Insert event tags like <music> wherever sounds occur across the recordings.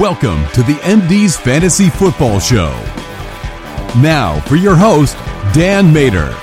Welcome to the MD's Fantasy Football Show. Now, for your host, Dan Mater.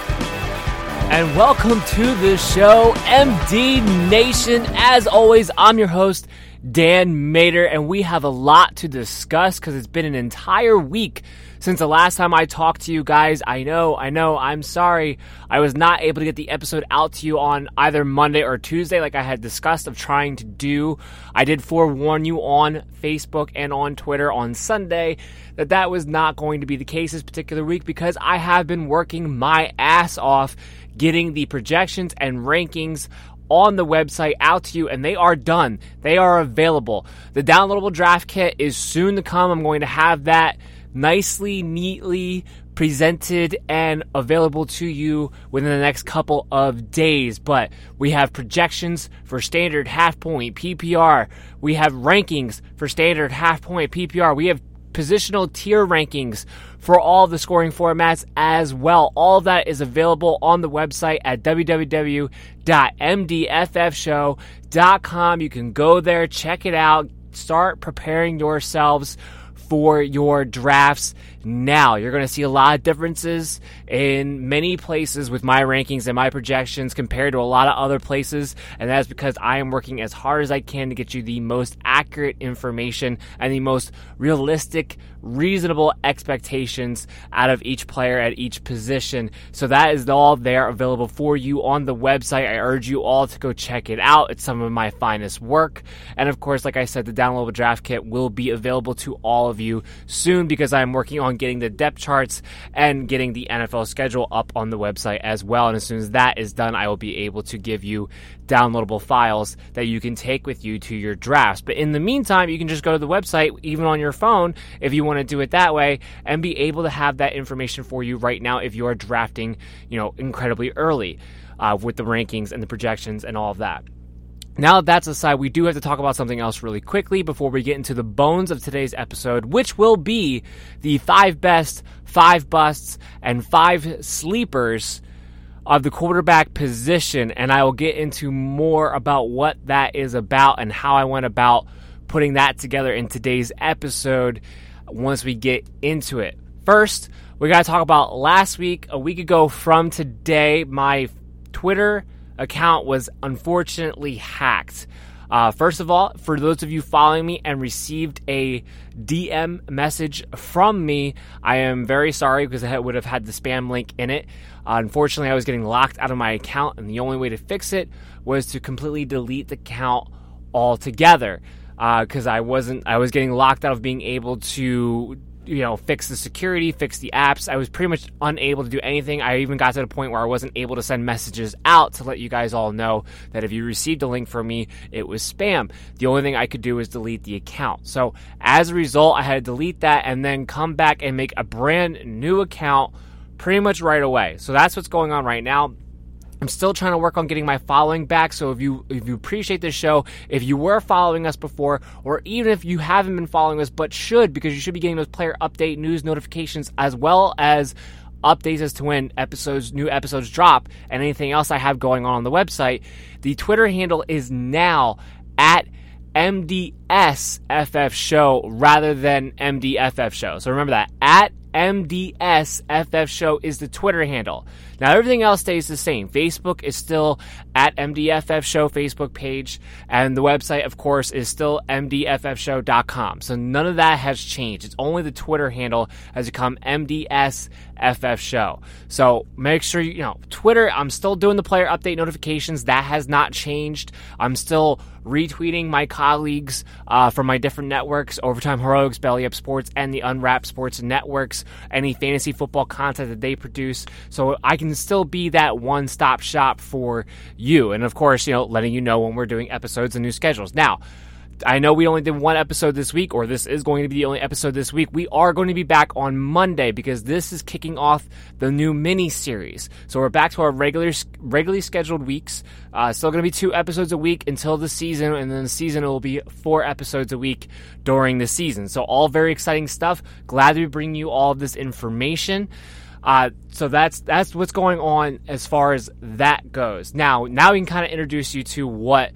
And welcome to the show, MD Nation. As always, I'm your host, Dan Mater, and we have a lot to discuss because it's been an entire week since the last time I talked to you guys. I know, I know, I'm sorry. I was not able to get the episode out to you on either Monday or Tuesday, like I had discussed of trying to do. I did forewarn you on Facebook and on Twitter on Sunday that that was not going to be the case this particular week because I have been working my ass off getting the projections and rankings on the website out to you, and they are done. They are available. The downloadable draft kit is soon to come. I'm going to have that nicely, neatly presented and available to you within the next couple of days. But we have projections for standard half point PPR. We have rankings for standard half point PPR. We have positional tier rankings for all the scoring formats as well. All of that is available on the website at www.mdffshow.com. You can go there, check it out, start preparing yourselves for your drafts now. You're going to see a lot of differences in many places with my rankings and my projections compared to a lot of other places, and that's because I am working as hard as I can to get you the most accurate information and the most realistic, reasonable expectations out of each player at each position. So that is all there available for you on the website. I urge you all to go check it out. It's some of my finest work. And of course, like I said, the downloadable draft kit will be available to all of you soon because I'm working on getting the depth charts and getting the NFL schedule up on the website as well. And as soon as that is done, I will be able to give you downloadable files that you can take with you to your drafts. But in the meantime, you can just go to the website, even on your phone, if you want to do it that way, and be able to have that information for you right now if you are drafting, you know, incredibly early uh, with the rankings and the projections and all of that. Now that that's aside, we do have to talk about something else really quickly before we get into the bones of today's episode, which will be the five best, five busts, and five sleepers of the quarterback position. And I will get into more about what that is about and how I went about putting that together in today's episode once we get into it. First, we got to talk about last week, a week ago from today, my Twitter account was unfortunately hacked. Uh, first of all, for those of you following me and received a DM message from me, I am very sorry because I would have had the spam link in it. Uh, unfortunately, I was getting locked out of my account, and the only way to fix it was to completely delete the account altogether. Because uh, I wasn't, I was getting locked out of being able to you know, fix the security, fix the apps. I was pretty much unable to do anything. I even got to the point where I wasn't able to send messages out to let you guys all know that if you received a link from me, it was spam. The only thing I could do was delete the account. So as a result, I had to delete that and then come back and make a brand new account pretty much right away. So that's what's going on right now. I'm still trying to work on getting my following back. So if you if you appreciate this show, if you were following us before, or even if you haven't been following us but should, because you should be getting those player update news notifications as well as updates as to when episodes new episodes drop and anything else I have going on on the website. The Twitter handle is now at MDSFF show rather than MDFF show. So remember that at MDSFF show is the Twitter handle. Now, everything else stays the same. Facebook is still at MDFF Show Facebook page, and the website, of course, is still MDFFshow.com. So none of that has changed. It's only the Twitter handle has become MDSFF Show. So make sure you, you know, Twitter, I'm still doing the player update notifications. That has not changed. I'm still retweeting my colleagues uh, from my different networks, Overtime Heroics, Belly Up Sports, and the Unwrapped Sports networks, any fantasy football content that they produce. So I can still be that one stop shop for you. And of course, you know, letting you know when we're doing episodes and new schedules. Now, I know we only did one episode this week, or this is going to be the only episode this week. We are going to be back on Monday because this is kicking off the new mini series. So we're back to our regular, regularly scheduled weeks. Uh, still going to be two episodes a week until the season, and then the season will be four episodes a week during the season. So all very exciting stuff. Glad to be bringing you all of this information. Uh, so that's that's what's going on as far as that goes. Now, now we can kind of introduce you to what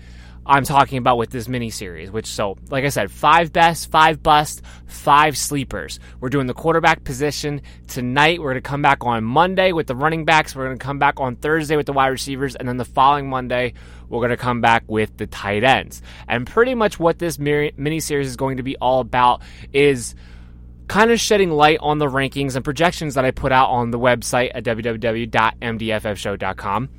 I'm talking about with this mini series, which so like I said, five best, five bust, five sleepers. We're doing the quarterback position tonight. We're gonna come back on Monday with the running backs. We're gonna come back on Thursday with the wide receivers, and then the following Monday we're gonna come back with the tight ends. And pretty much what this mini series is going to be all about is kind of shedding light on the rankings and projections that I put out on the website at www.mdffshow.com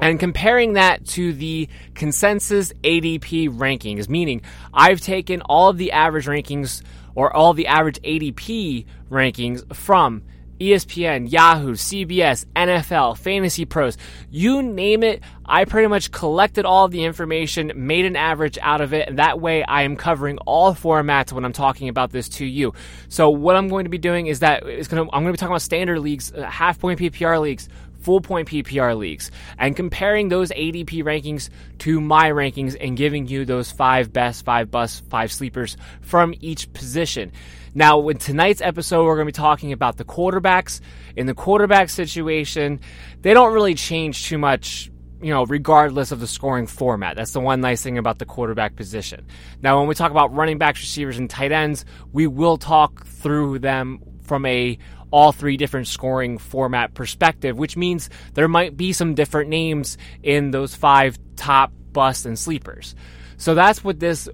and comparing that to the consensus ADP rankings, meaning I've taken all of the average rankings or all the average ADP rankings from ESPN, Yahoo, CBS, NFL, Fantasy Pros, you name it. I pretty much collected all the information, made an average out of it, and that way I am covering all formats when I'm talking about this to you. So what I'm going to be doing is that to, I'm going to be talking about standard leagues, uh, half point PPR leagues, full point PPR leagues, and comparing those ADP rankings to my rankings and giving you those five best, five bust, five sleepers from each position. Now, in tonight's episode, we're going to be talking about the quarterbacks. In the quarterback situation, they don't really change too much, you know, regardless of the scoring format. That's the one nice thing about the quarterback position. Now, when we talk about running backs, receivers, and tight ends, we will talk through them from a all three different scoring format perspective, which means there might be some different names in those five top busts and sleepers. So that's what this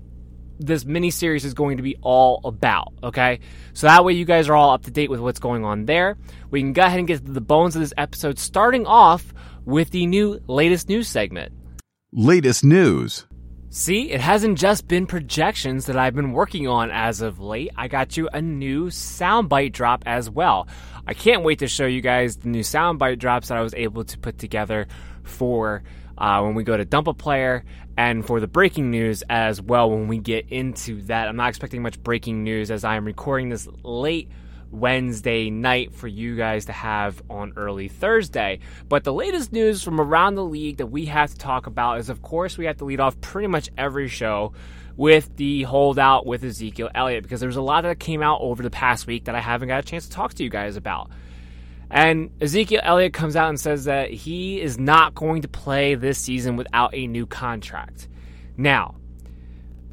this mini series is going to be all about. Okay, so that way you guys are all up to date with what's going on there. We can go ahead and get to the bones of this episode, starting off with the new latest news segment. Latest news. See, it hasn't just been projections that I've been working on as of late. I got you a new soundbite drop as well. I can't wait to show you guys the new soundbite drops that I was able to put together for uh, when we go to dump a player and for the breaking news as well when we get into that. I'm not expecting much breaking news as I am recording this late Wednesday night for you guys to have on early Thursday. But the latest news from around the league that we have to talk about is, of course, we have to lead off pretty much every show with the holdout with Ezekiel Elliott because there's a lot that came out over the past week that I haven't got a chance to talk to you guys about. And Ezekiel Elliott comes out and says that he is not going to play this season without a new contract. Now,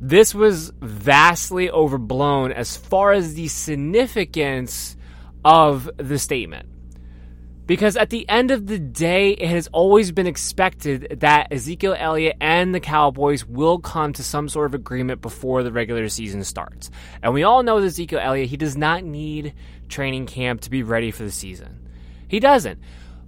this was vastly overblown as far as the significance of the statement. Because at the end of the day, it has always been expected that Ezekiel Elliott and the Cowboys will come to some sort of agreement before the regular season starts. And we all know that Ezekiel Elliott, he does not need training camp to be ready for the season. He doesn't.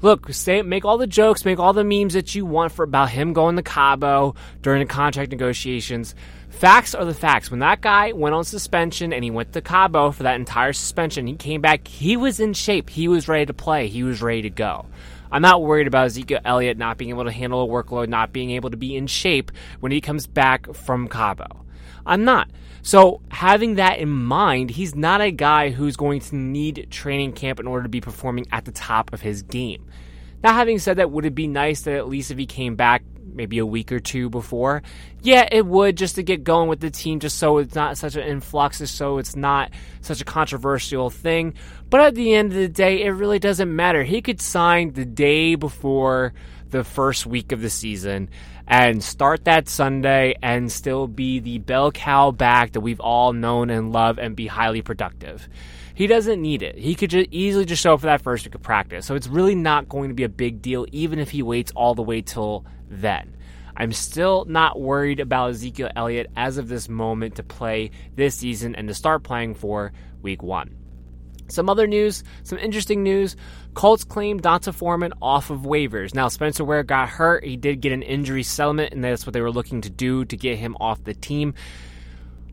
Look, say, make all the jokes, make all the memes that you want for about him going to Cabo during the contract negotiations. Facts are the facts. When that guy went on suspension and he went to Cabo for that entire suspension, he came back. He was in shape. He was ready to play. He was ready to go. I'm not worried about Ezekiel Elliott not being able to handle a workload, not being able to be in shape when he comes back from Cabo. I'm not. So, having that in mind, he's not a guy who's going to need training camp in order to be performing at the top of his game. Now, having said that, would it be nice that at least if he came back maybe a week or two before? Yeah, it would just to get going with the team, just so it's not such an influx, just so it's not such a controversial thing. But at the end of the day, it really doesn't matter. He could sign the day before the first week of the season and start that Sunday and still be the bell cow back that we've all known and loved and be highly productive. He doesn't need it. He could just easily just show up for that first week of practice. So it's really not going to be a big deal, even if he waits all the way till then. I'm still not worried about Ezekiel Elliott as of this moment to play this season and to start playing for week one. Some other news, some interesting news. Colts claimed D'Onta Foreman off of waivers. Now, Spencer Ware got hurt. He did get an injury settlement, and that's what they were looking to do to get him off the team.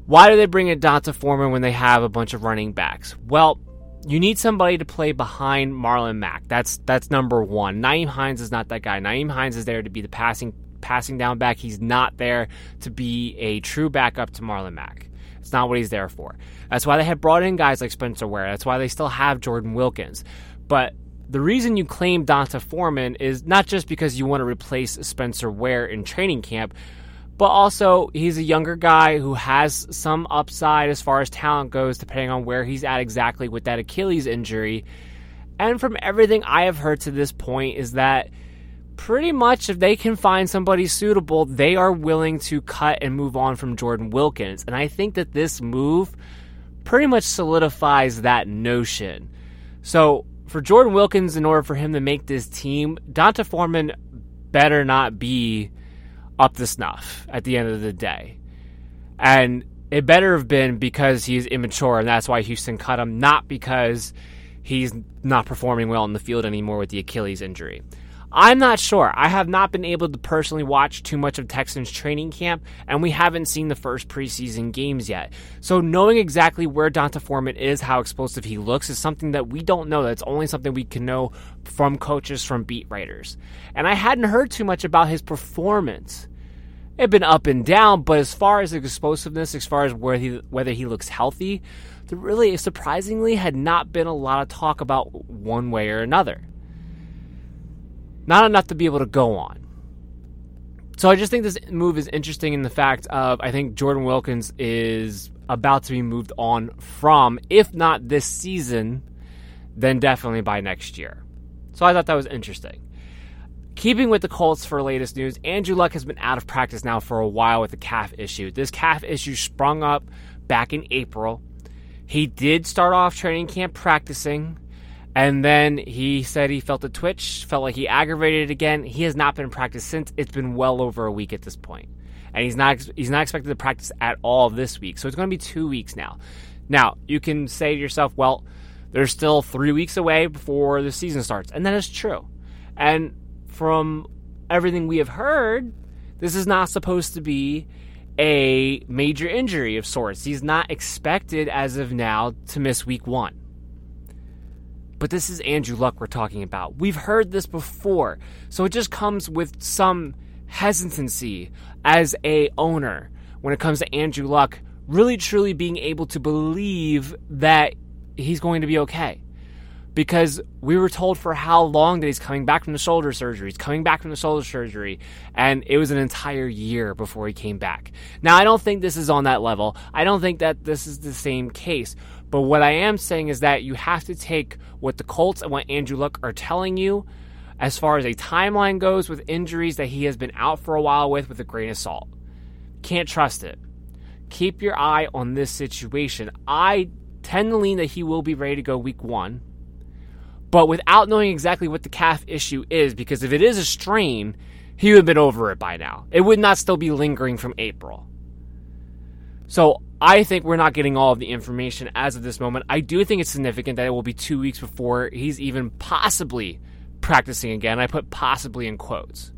Why do they bring in D'Onta Foreman when they have a bunch of running backs? Well, you need somebody to play behind Marlon Mack. That's that's number one. Nyheim Hines is not that guy. Nyheim Hines is there to be the passing passing down back. He's not there to be a true backup to Marlon Mack. It's not what he's there for. That's why they have brought in guys like Spencer Ware. That's why they still have Jordan Wilkins. But the reason you claim D'Onta Foreman is not just because you want to replace Spencer Ware in training camp, but also he's a younger guy who has some upside as far as talent goes, depending on where he's at exactly with that Achilles injury. And from everything I have heard to this point, is that pretty much if they can find somebody suitable, they are willing to cut and move on from Jordan Wilkins. And I think that this move pretty much solidifies that notion. So for Jordan Wilkins, in order for him to make this team, D'Onta Foreman better not be up to snuff at the end of the day. And it better have been because he's immature and that's why Houston cut him, not because he's not performing well in the field anymore with the Achilles injury. I'm not sure. I have not been able to personally watch too much of Texans training camp, and we haven't seen the first preseason games yet. So knowing exactly where D'Onta Foreman is, how explosive he looks, is something that we don't know. That's only something we can know from coaches, from beat writers. And I hadn't heard too much about his performance. It had been up and down, but as far as explosiveness, as far as where he, whether he looks healthy, there really surprisingly had not been a lot of talk about one way or another. Not enough to be able to go on. So I just think this move is interesting in the fact of I think Jordan Wilkins is about to be moved on from, if not this season, then definitely by next year. So I thought that was interesting. Keeping with the Colts for latest news, Andrew Luck has been out of practice now for a while with a calf issue. This calf issue sprung up back in April. He did start off training camp practicing, and then he said he felt a twitch, felt like he aggravated it again. He has not been in practice since. It's been well over a week at this point. And he's not he's not expected to practice at all this week. So it's going to be 2 weeks now. Now, you can say to yourself, well, there's still 3 weeks away before the season starts. And that is true. And from everything we have heard, this is not supposed to be a major injury of sorts. He's not expected as of now to miss week 1. But this is Andrew Luck we're talking about. We've heard this before. So it just comes with some hesitancy as a owner when it comes to Andrew Luck really truly being able to believe that he's going to be okay. Because we were told for how long that he's coming back from the shoulder surgery. He's coming back from the shoulder surgery. And it was an entire year before he came back. Now, I don't think this is on that level. I don't think that this is the same case. But what I am saying is that you have to take what the Colts and what Andrew Luck are telling you as far as a timeline goes with injuries that he has been out for a while with with a grain of salt. Can't trust it. Keep your eye on this situation. I tend to lean that he will be ready to go week one, but without knowing exactly what the calf issue is, because if it is a strain, he would have been over it by now. It would not still be lingering from April. So I think we're not getting all of the information as of this moment. I do think it's significant that it will be two weeks before he's even possibly practicing again. I put possibly in quotes.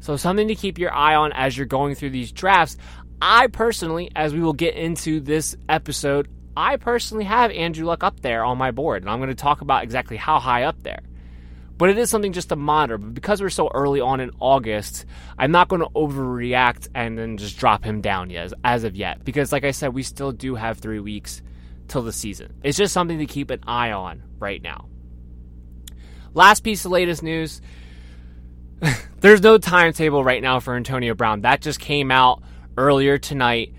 So, something to keep your eye on as you're going through these drafts. I personally, as we will get into this episode, I personally have Andrew Luck up there on my board, and I'm going to talk about exactly how high up there. But it is something just to monitor. But because we're so early on in August, I'm not going to overreact and then just drop him down yet, as of yet. Because, like I said, we still do have three weeks till the season. It's just something to keep an eye on right now. last piece of latest news. <laughs> There's no timetable right now for Antonio Brown. That just came out earlier tonight,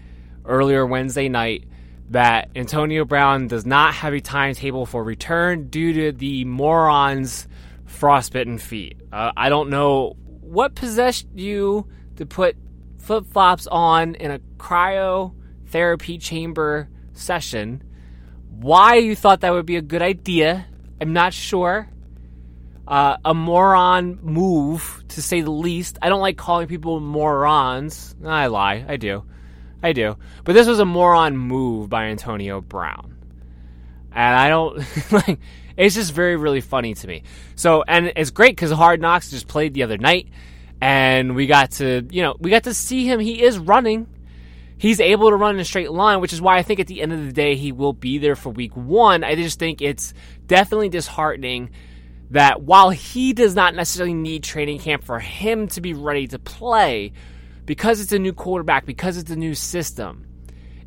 earlier Wednesday night, that Antonio Brown does not have a timetable for return due to the moron's frostbitten feet. Uh, I don't know what possessed you to put flip flops on in a cryotherapy chamber session. Why you thought that would be a good idea, I'm not sure. Uh, a moron move, to say the least. I don't like calling people morons. I lie. I do. I do. But this was a moron move by Antonio Brown. And I don't <laughs> like it's just very really funny to me. So and it's great cuz Hard Knocks just played the other night and we got to, you know, we got to see him. He is running. He's able to run in a straight line, which is why I think at the end of the day he will be there for week 1. I just think it's definitely disheartening that while he does not necessarily need training camp for him to be ready to play, because it's a new quarterback, because it's a new system,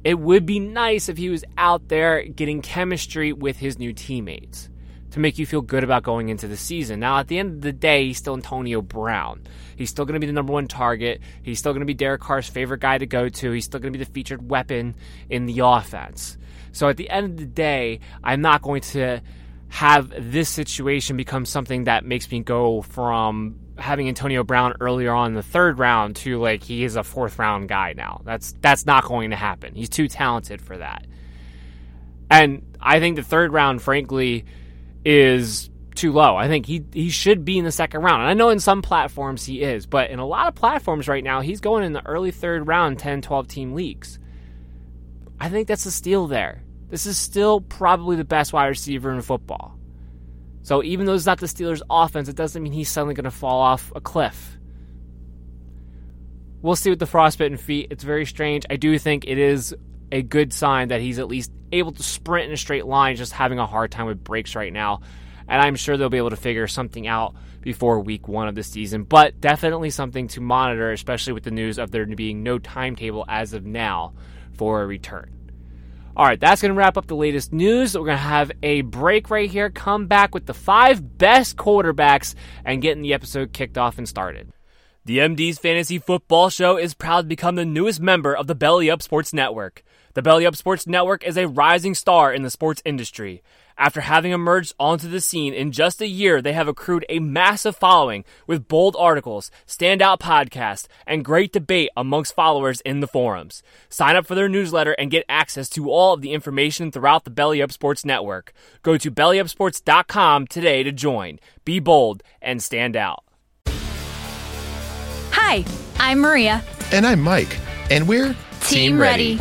it would be nice if he was out there getting chemistry with his new teammates to make you feel good about going into the season. Now, at the end of the day, he's still Antonio Brown. He's still going to be the number one target. He's still going to be Derek Carr's favorite guy to go to. He's still going to be the featured weapon in the offense. So at the end of the day, I'm not going to have this situation become something that makes me go from having Antonio Brown earlier on in the third round to like he is a fourth round guy now. That's that's not going to happen. He's too talented for that. And I think the third round, frankly, is too low. I think he he should be in the second round. And I know in some platforms he is, but in a lot of platforms right now, he's going in the early third round, 10, 12 team leagues. I think that's a steal there. This is still probably the best wide receiver in football. So even though it's not the Steelers' offense, it doesn't mean he's suddenly going to fall off a cliff. We'll see with the frostbitten feet. It's very strange. I do think it is a good sign that he's at least able to sprint in a straight line, just having a hard time with breaks right now. And I'm sure they'll be able to figure something out before week one of the season. But definitely something to monitor, especially with the news of there being no timetable as of now for a return. All right, that's going to wrap up the latest news. We're going to have a break right here, come back with the five best quarterbacks, and getting the episode kicked off and started. The MD's Fantasy Football Show is proud to become the newest member of the Belly Up Sports Network. The Belly Up Sports Network is a rising star in the sports industry. After having emerged onto the scene in just a year, they have accrued a massive following with bold articles, standout podcasts, and great debate amongst followers in the forums. Sign up for their newsletter and get access to all of the information throughout the Belly Up Sports Network. Go to bellyupsports.com today to join. Be bold and stand out. Hi, I'm Maria. And I'm Mike. And we're Team, ready.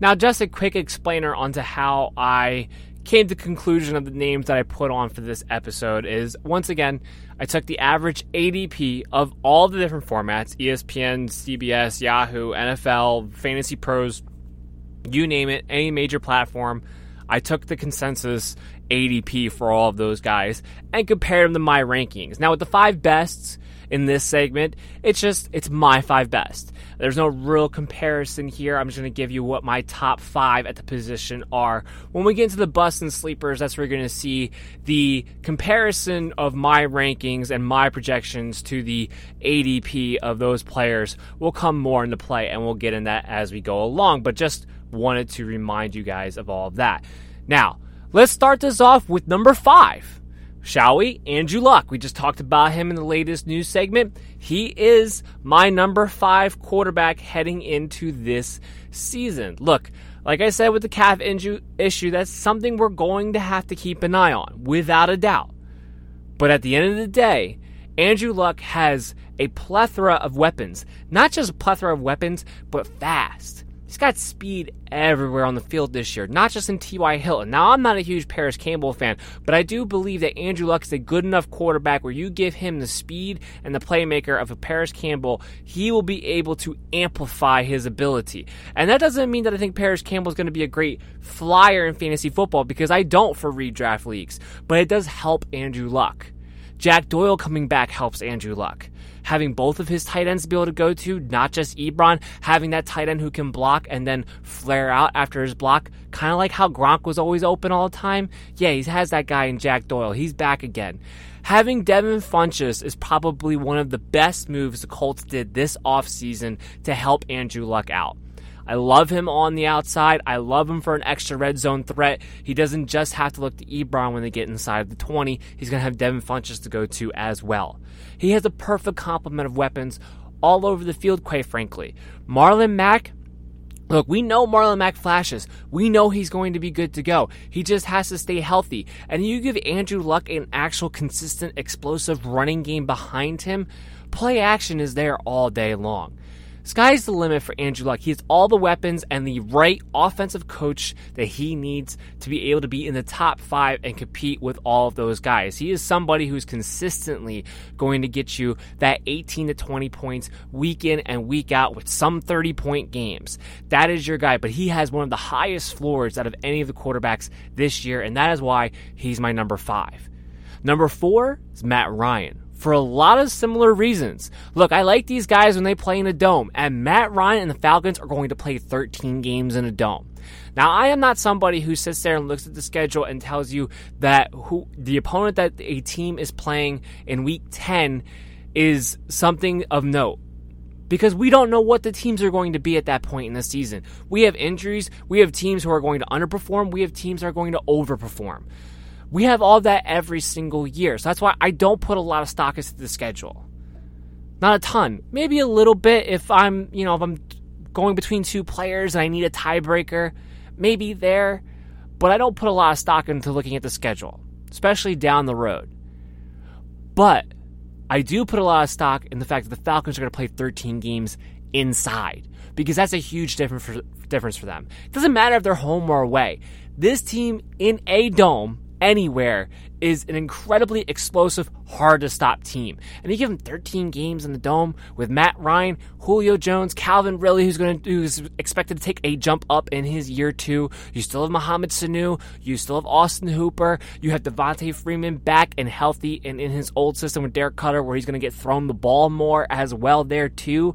Now, just a quick explainer onto how I came to the conclusion of the names that I put on for this episode is once again, I took the average ADP of all the different formats ESPN, CBS, Yahoo, NFL, Fantasy Pros, you name it, any major platform. I took the consensus ADP for all of those guys and compared them to my rankings. Now, with the five bests in this segment, it's just, it's my five best. There's no real comparison here. I'm just going to give you what my top five at the position are. When we get into the bust and sleepers, that's where you're going to see the comparison of my rankings and my projections to the ADP of those players will come more into play, and we'll get in that as we go along. But just wanted to remind you guys of all of that. Now, let's start this off with number five. Shall we? Andrew Luck. We just talked about him in the latest news segment. He is my number five quarterback heading into this season. Look, like I said with the calf injury issue, that's something we're going to have to keep an eye on, without a doubt. But at the end of the day, Andrew Luck has a plethora of weapons. Not just a plethora of weapons, but fast. He's got speed everywhere on the field this year, not just in T.Y. Hilton. Now, I'm not a huge Parris Campbell fan, but I do believe that Andrew Luck is a good enough quarterback where you give him the speed and the playmaker of a Parris Campbell, he will be able to amplify his ability. And that doesn't mean that I think Parris Campbell is going to be a great flyer in fantasy football because I don't for redraft leagues, but it does help Andrew Luck. Jack Doyle coming back helps Andrew Luck having both of his tight ends be able to go to, not just Ebron, having that tight end who can block and then flare out after his block, kind of like how Gronk was always open all the time. Yeah, he has that guy in Jack Doyle. He's back again. Having Devin Funchess is probably one of the best moves the Colts did this offseason to help Andrew Luck out. I love him on the outside. I love him for an extra red zone threat. He doesn't just have to look to Ebron when they get inside the 20. He's going to have Devin Funchess to go to as well. He has a perfect complement of weapons all over the field, quite frankly. Marlon Mack, Look, we know Marlon Mack flashes. We know he's going to be good to go. He just has to stay healthy. And you give Andrew Luck an actual consistent, explosive running game behind him, play action is there all day long. Sky's the limit for Andrew Luck. He has all the weapons and the right offensive coach that he needs to be able to be in the top five and compete with all of those guys. He is somebody who's consistently going to get you that 18 to 20 points week in and week out with some 30 point games. That is your guy, but he has one of the highest floors out of any of the quarterbacks this year, and that is why he's my number five. Number four is Matt Ryan for a lot of similar reasons. Look, I like these guys when they play in a dome, and Matt Ryan and the Falcons are going to play 13 games in a dome. Now, I am not somebody who sits there and looks at the schedule and tells you that who the opponent that a team is playing in week 10 is something of note because we don't know what the teams are going to be at that point in the season. We have injuries, we have teams who are going to underperform, we have teams that are going to overperform. We have all that every single year. So that's why I don't put a lot of stock into the schedule. Not a ton. Maybe a little bit if I'm, you know, if I'm going between two players and I need a tiebreaker, maybe there. But I don't put a lot of stock into looking at the schedule, especially down the road. But I do put a lot of stock in the fact that the Falcons are going to play 13 games inside because that's a huge difference for, difference for them. It doesn't matter if they're home or away. This team in a dome anywhere is an incredibly explosive, hard to stop team. And you give them 13 games in the dome with Matt Ryan, Julio Jones, Calvin Ridley, who's going to who's expected to take a jump up in his year two. You still have Mohamed Sanu. You still have Austin Hooper. You have Devonta Freeman back and healthy and in his old system with Dirk Koetter, where he's going to get thrown the ball more as well there too.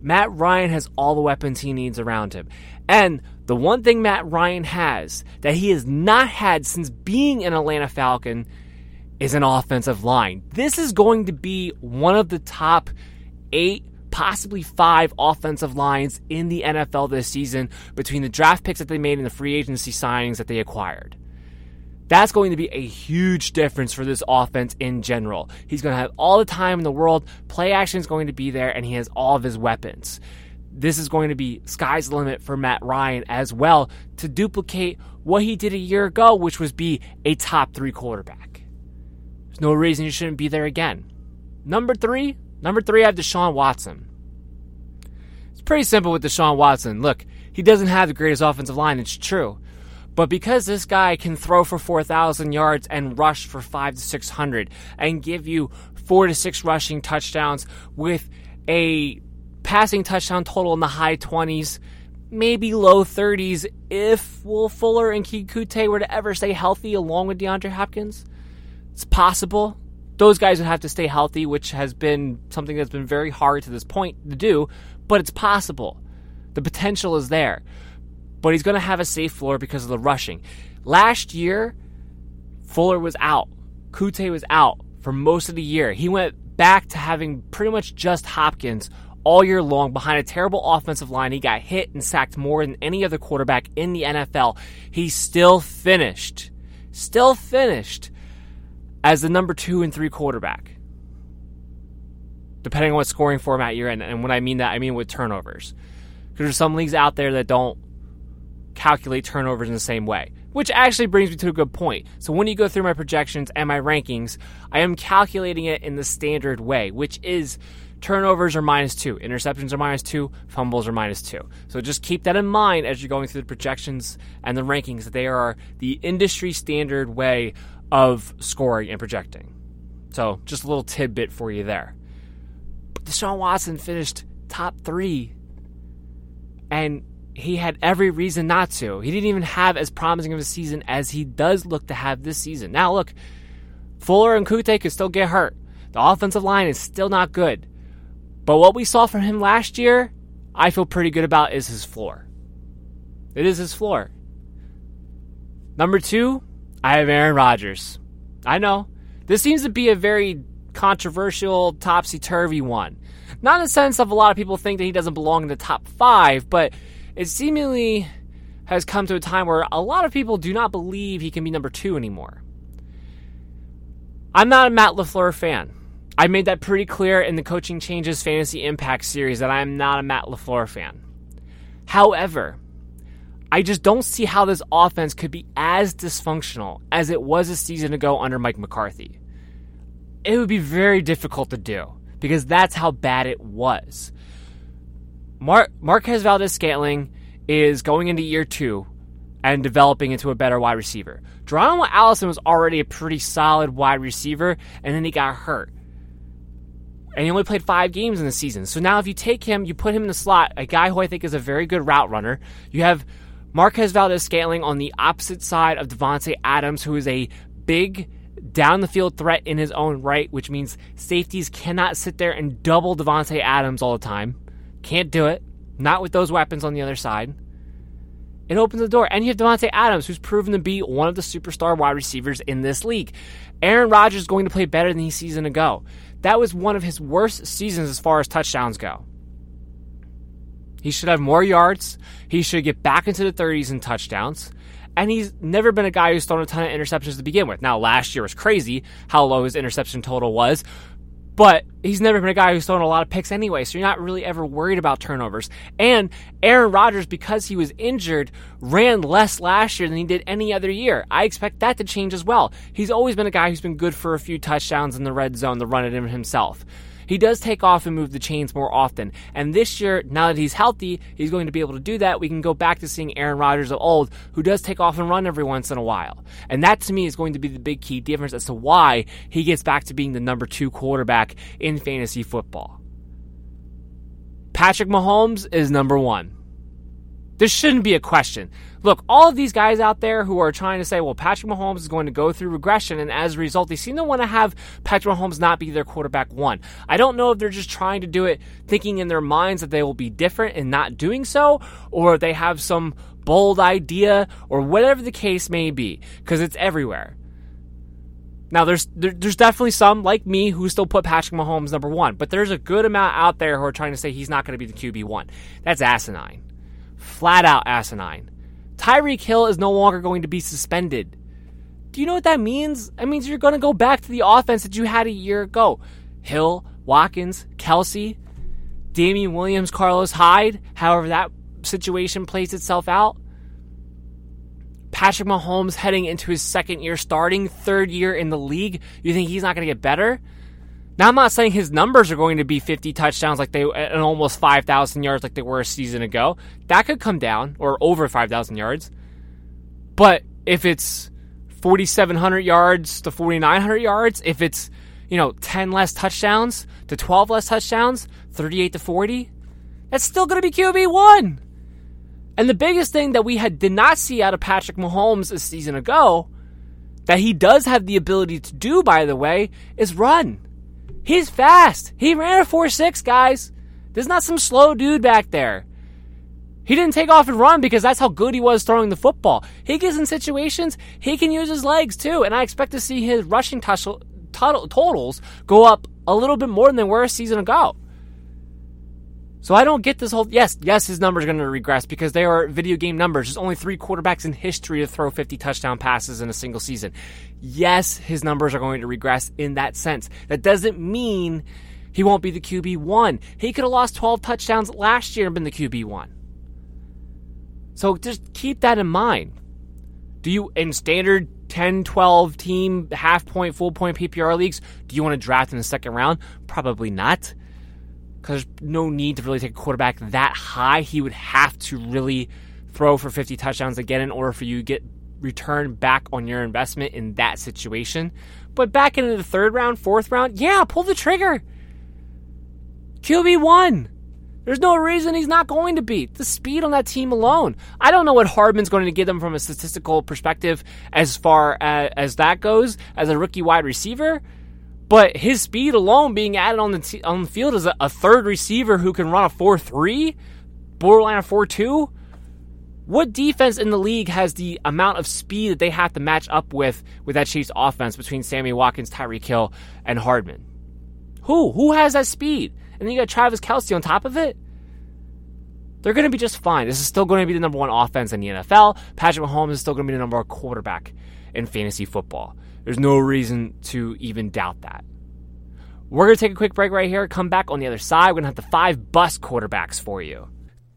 Matt Ryan has all the weapons he needs around him. And the one thing Matt Ryan has that he has not had since being an Atlanta Falcon is an offensive line. This is going to be one of the top eight, possibly five offensive lines in the NFL this season between the draft picks that they made and the free agency signings that they acquired. That's going to be a huge difference for this offense in general. He's going to have all the time in the world. Play action is going to be there, and he has all of his weapons this is going to be sky's limit for Matt Ryan as well to duplicate what he did a year ago, which was be a top three quarterback. There's no reason he shouldn't be there again. Number three, number three, I have Deshaun Watson. It's pretty simple with Deshaun Watson. Look, he doesn't have the greatest offensive line, it's true. But because this guy can throw for 4,000 yards and rush for 5 to 600 and give you 4 to 6 rushing touchdowns with a passing touchdown total in the high 20s, maybe low 30s if Will Fuller and Keke Coutee were to ever stay healthy along with DeAndre Hopkins. It's possible. Those guys would have to stay healthy, which has been something that's been very hard to this point to do, but it's possible. The potential is there. But he's going to have a safe floor because of the rushing. Last year, Fuller was out. Coutee was out for most of the year. He went back to having pretty much just Hopkins all year long behind a terrible offensive line. He got hit and sacked more than any other quarterback in the NFL. He still finished. Still finished as the number two and three quarterback, depending on what scoring format you're in. And when I mean that, I mean with turnovers. Because there's some leagues out there that don't calculate turnovers in the same way, which actually brings me to a good point. So when you go through my projections and my rankings, I am calculating it in the standard way, which is turnovers are minus two, interceptions are minus two, fumbles are minus two. So just keep that in mind as you're going through the projections and the rankings. that They are the industry standard way of scoring and projecting. So just a little tidbit for you there. But Deshaun Watson finished top three, and he had every reason not to. He didn't even have as promising of a season as he does look to have this season. Now, look, Fuller and Coutee could still get hurt. The offensive line is still not good. But what we saw from him last year, I feel pretty good about is his floor. It is his floor. Number two, I have Aaron Rodgers. I know. This seems to be a very controversial, topsy turvy one. Not in the sense of a lot of people think that he doesn't belong in the top five, but it seemingly has come to a time where a lot of people do not believe he can be number two anymore. I'm not a Matt LaFleur fan. I made that pretty clear in the Coaching Changes Fantasy Impact series that I am not a Matt LaFleur fan. However, I just don't see how this offense could be as dysfunctional as it was a season ago under Mike McCarthy. It would be very difficult to do because that's how bad it was. Mar- Marquez Valdes Scantling is going into year two and developing into a better wide receiver. Geronimo Allison was already a pretty solid wide receiver, and then he got hurt. And he only played five games in the season. So now, if you take him, you put him in the slot, a guy who I think is a very good route runner. You have Marquez Valdes Scantling on the opposite side of Davante Adams, who is a big down the field threat in his own right, which means safeties cannot sit there and double Davante Adams all the time. Can't do it. Not with those weapons on the other side. It opens the door. And you have Davante Adams, who's proven to be one of the superstar wide receivers in this league. Aaron Rodgers is going to play better than he season ago. That was one of his worst seasons as far as touchdowns go. He should have more yards. He should get back into the 30s in touchdowns. And he's never been a guy who's thrown a ton of interceptions to begin with. Now, last year was crazy how low his interception total was, but he's never been a guy who's thrown a lot of picks anyway, so you're not really ever worried about turnovers. And Aaron Rodgers, because he was injured, ran less last year than he did any other year. I expect that to change as well. He's always been a guy who's been good for a few touchdowns in the red zone to run it in himself. He does take off and move the chains more often. And this year, now that he's healthy, he's going to be able to do that. We can go back to seeing Aaron Rodgers of old, who does take off and run every once in a while. And that to me is going to be the big key difference as to why he gets back to being the number two quarterback in fantasy football. Patrick Mahomes is number one. This shouldn't be a question. Look, all of these guys out there who are trying to say, well, Patrick Mahomes is going to go through regression, and as a result, they seem to want to have Patrick Mahomes not be their quarterback one. I don't know if they're just trying to do it thinking in their minds that they will be different and not doing so, or they have some bold idea, or whatever the case may be, because it's everywhere. Now, there's there, there's definitely some like me who still put Patrick Mahomes number one, but there's a good amount out there who are trying to say he's not going to be the QB one. That's asinine flat out asinine. Tyreek Hill is no longer going to be suspended. Do you know what that means? It means you're going to go back to the offense that you had a year ago. Hill, Watkins, Kelce, Damien Williams, Carlos Hyde, however that situation plays itself out. Patrick Mahomes heading into his second year starting, third year in the league. You think he's not going to get better? Now, I'm not saying his numbers are going to be 50 touchdowns like they and almost 5,000 yards like they were a season ago. That could come down or over 5,000 yards. But if it's 4,700 yards to 4,900 yards, if it's you know 10 less touchdowns to 12 less touchdowns, 38 to 40, that's still going to be QB one. And the biggest thing that we had did not see out of Patrick Mahomes a season ago, that he does have the ability to do, by the way, is run. He's fast. He ran a 4 6, guys. There's not some slow dude back there. He didn't take off and run because that's how good he was throwing the football. He gets in situations, he can use his legs too, and I expect to see his rushing totals go up a little bit more than they were a season ago. So I don't get this whole. Yes, yes, his numbers are going to regress because they are video game numbers. There's only three quarterbacks in history to throw 50 touchdown passes in a single season. Yes, his numbers are going to regress in that sense. That doesn't mean he won't be the QB1. He could have lost 12 touchdowns last year and been the QB1. So just keep that in mind. Do you, in standard 10, 12 team, half point, full point PPR leagues, do you want to draft in the second round? Probably not because there's no need to really take a quarterback that high. He would have to really throw for 50 touchdowns again in order for you to get return back on your investment in that situation. But back into the third round, fourth round, yeah, pull the trigger. QB one. There's no reason he's not going to beat the speed on that team alone. I don't know what Hardman's going to give them from a statistical perspective as far as, as that goes as a rookie wide receiver. But his speed alone being added on the t- on the field as a, a third receiver who can run a 4-3, borderline a 4-2. What defense in the league has the amount of speed that they have to match up with with that Chiefs offense between Sammy Watkins, Tyreek Hill, and Hardman? Who? Who has that speed? And then you got Travis Kelce on top of it? They're going to be just fine. This is still going to be the number one offense in the NFL. Patrick Mahomes is still going to be the number one quarterback in fantasy football. There's no reason to even doubt that. We're going to take a quick break right here. Come back on the other side. We're going to have the five bust quarterbacks for you.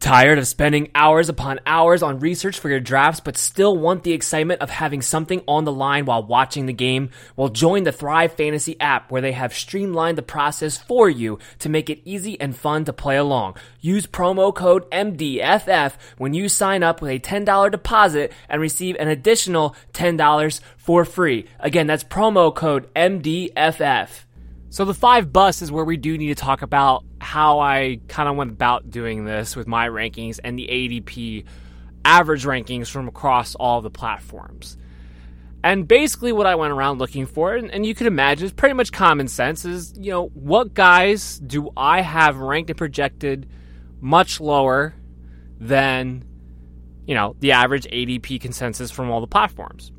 Tired of spending hours upon hours on research for your drafts, but still want the excitement of having something on the line while watching the game? Well, join the Thrive Fantasy app where they have streamlined the process for you to make it easy and fun to play along. Use promo code MDFF when you sign up with a $10 deposit and receive an additional $10 for free. Again, that's promo code MDFF. So the five bus is where we do need to talk about how I kind of went about doing this with my rankings and the ADP average rankings from across all the platforms. And basically, what I went around looking for, and, and you can imagine, it's pretty much common sense, is you know what guys do I have ranked and projected much lower than you know the average ADP consensus from all the platforms.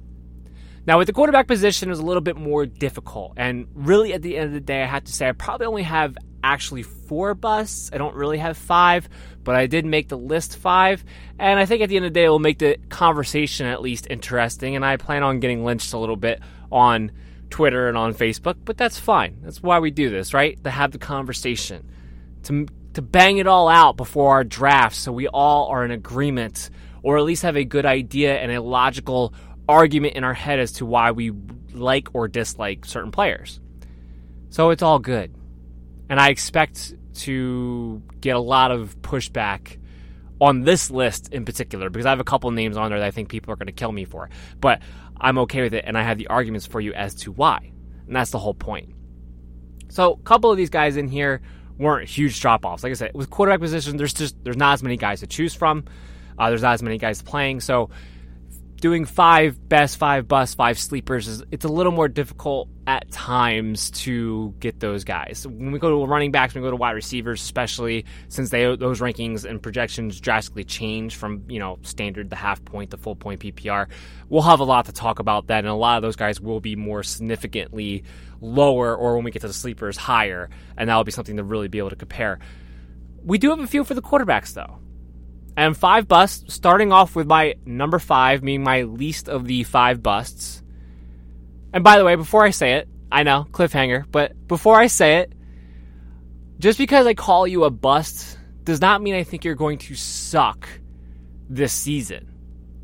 Now, with the quarterback position, it was a little bit more difficult. And really, at the end of the day, I have to say I probably only have actually four busts. I don't really have five, but I did make the list five. And I think at the end of the day, it will make the conversation at least interesting. And I plan on getting lynched a little bit on Twitter and on Facebook, but that's fine. That's why we do this, right? To have the conversation, to, to bang it all out before our draft so we all are in agreement or at least have a good idea and a logical argument in our head as to why we like or dislike certain players. So it's all good. And I expect to get a lot of pushback on this list in particular because I have a couple names on there that I think people are going to kill me for. But I'm okay with it and I have the arguments for you as to why. And that's the whole point. So a couple of these guys in here weren't huge drop offs. Like I said, with quarterback position, there's just there's not as many guys to choose from. Uh, there's not as many guys playing. So doing five best, five bust, five sleepers is it's a little more difficult at times to get those guys. When we go to running backs, when we go to wide receivers, especially since they those rankings and projections drastically change from you know standard, the half point, the full point PPR. We'll have a lot to talk about that, and a lot of those guys will be more significantly lower, or when we get to the sleepers, higher, and that will be something to really be able to compare. We do have a few for the quarterbacks though. And five busts, starting off with my number five, being my least of the five busts. And by the way, before I say it, I know, cliffhanger, but before I say it, just because I call you a bust does not mean I think you're going to suck this season.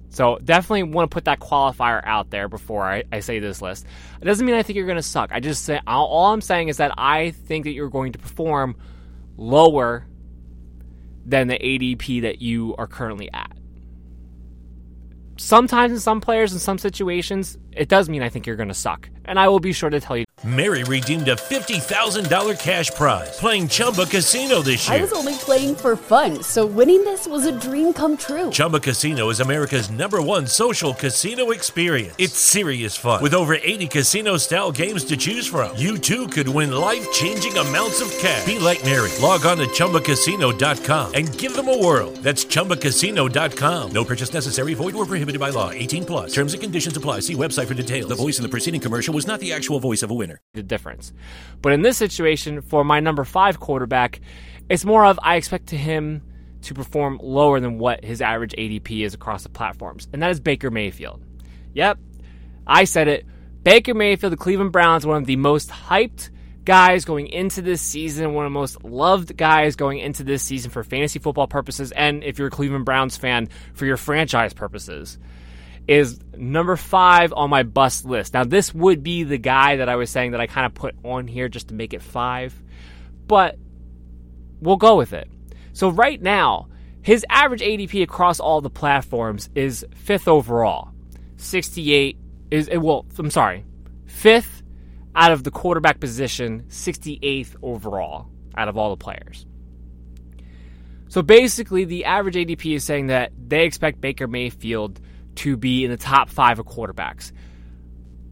So definitely want to put that qualifier out there before I, I say this list. It doesn't mean I think you're going to suck. I just say all I'm saying is that I think that you're going to perform lower than the ADP that you are currently at. Sometimes in some players in some situations, it does mean I think you're going to suck. And I will be sure to tell you Mary redeemed a $50,000 cash prize playing Chumba Casino this year. I was only playing for fun, so winning this was a dream come true. Chumba Casino is America's number one social casino experience. It's serious fun. With over 80 casino style games to choose from, you too could win life changing amounts of cash. Be like Mary. Log on to chumbacasino.com and give them a whirl. That's chumbacasino.com. No purchase necessary, void or prohibited by law. 18 plus. Terms and conditions apply. See website website for details. The voice in the preceding commercial was not the actual voice of a winner. The difference. But in this situation, for my number five quarterback, it's more of I expect to him to perform lower than what his average ADP is across the platforms, and that is Baker Mayfield. Yep, I said it. Baker Mayfield, the Cleveland Browns, one of the most hyped guys going into this season, one of the most loved guys going into this season for fantasy football purposes, and if you're a Cleveland Browns fan, for your franchise purposes, is number five on my bust list. Now, this would be the guy that I was saying that I kind of put on here just to make it five, but we'll go with it. So, right now, his average ADP across all the platforms is fifth overall. 68 is, eh, well, I'm sorry, fifth out of the quarterback position, 68th overall out of all the players. So basically, the average ADP is saying that they expect Baker Mayfield to be in the top five of quarterbacks.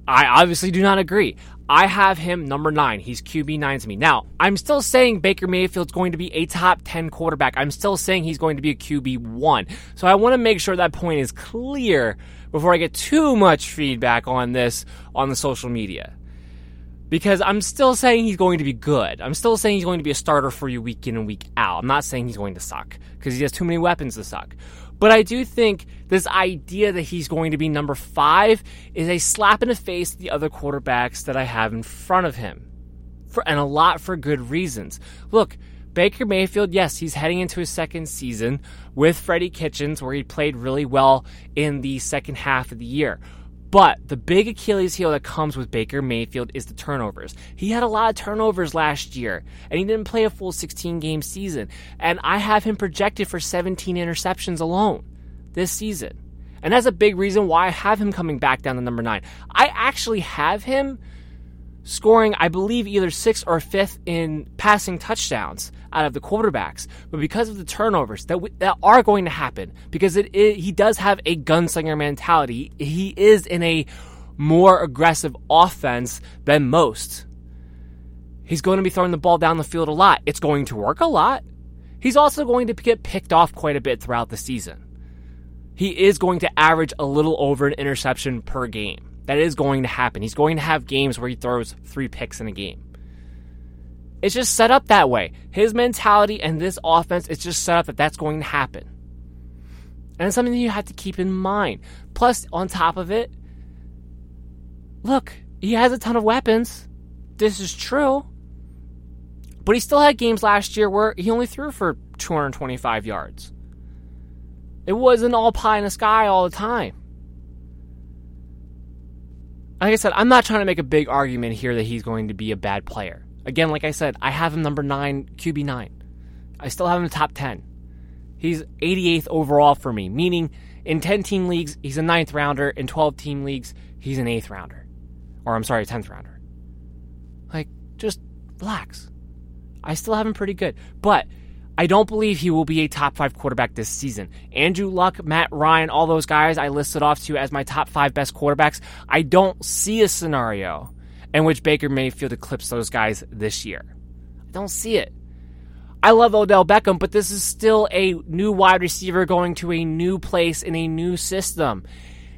I obviously do not agree. I have him number nine. He's QB nine to me. Now, I'm still saying Baker Mayfield's going to be a top 10 quarterback. I'm still saying he's going to be a QB one. So I want to make sure that point is clear before I get too much feedback on this on the social media because I'm still saying he's going to be good. I'm still saying he's going to be a starter for you week in and week out. I'm not saying he's going to suck because he has too many weapons to suck. But I do think this idea that he's going to be number five is a slap in the face to the other quarterbacks that I have in front of him. For, and a lot for good reasons. Look, Baker Mayfield, yes, he's heading into his second season with Freddie Kitchens, where he played really well in the second half of the year. But the big Achilles heel that comes with Baker Mayfield is the turnovers. He had a lot of turnovers last year, and he didn't play a full 16 game season. And I have him projected for 17 interceptions alone this season. And that's a big reason why I have him coming back down to number nine. I actually have him scoring, I believe, either sixth or fifth in passing touchdowns out of the quarterbacks. But because of the turnovers that, that are going to happen, because it, it, he does have a gunslinger mentality, he is in a more aggressive offense than most. He's going to be throwing the ball down the field a lot. It's going to work a lot. He's also going to get picked off quite a bit throughout the season. He is going to average a little over an interception per game. That is going to happen. He's going to have games where he throws three picks in a game. It's just set up that way. His mentality and this offense is just set up that that's going to happen. And it's something that you have to keep in mind. Plus, on top of it, look, he has a ton of weapons. This is true. But he still had games last year where he only threw for 225 yards. It wasn't all pie in the sky all the time like I said, I'm not trying to make a big argument here that he's going to be a bad player. Again, like I said, I have him number nine, QB nine. I still have him in top 10. He's 88th overall for me, meaning in 10 team leagues, he's a ninth rounder. In 12 team leagues, he's an eighth rounder. Or I'm sorry, 10th rounder. Like, just relax. I still have him pretty good. But I don't believe he will be a top five quarterback this season. Andrew Luck, Matt Ryan, all those guys I listed off to as my top five best quarterbacks. I don't see a scenario in which Baker Mayfield eclipses those guys this year. I don't see it. I love Odell Beckham, but this is still a new wide receiver going to a new place in a new system.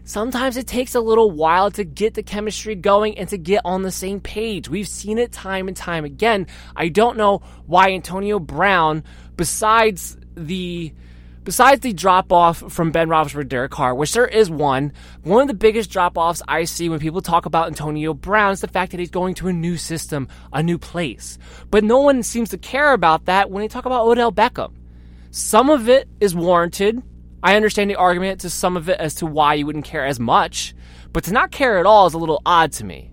Sometimes it takes a little while to get the chemistry going and to get on the same page. We've seen it time and time again. I don't know why Antonio Brown besides the besides the drop off from Ben Roethlisberger, Derek Carr, which there is one, one of the biggest drop offs I see when people talk about Antonio Brown is the fact that he's going to a new system, a new place. But no one seems to care about that when they talk about Odell Beckham. Some of it is warranted. I understand the argument to some of it as to why you wouldn't care as much, but to not care at all is a little odd to me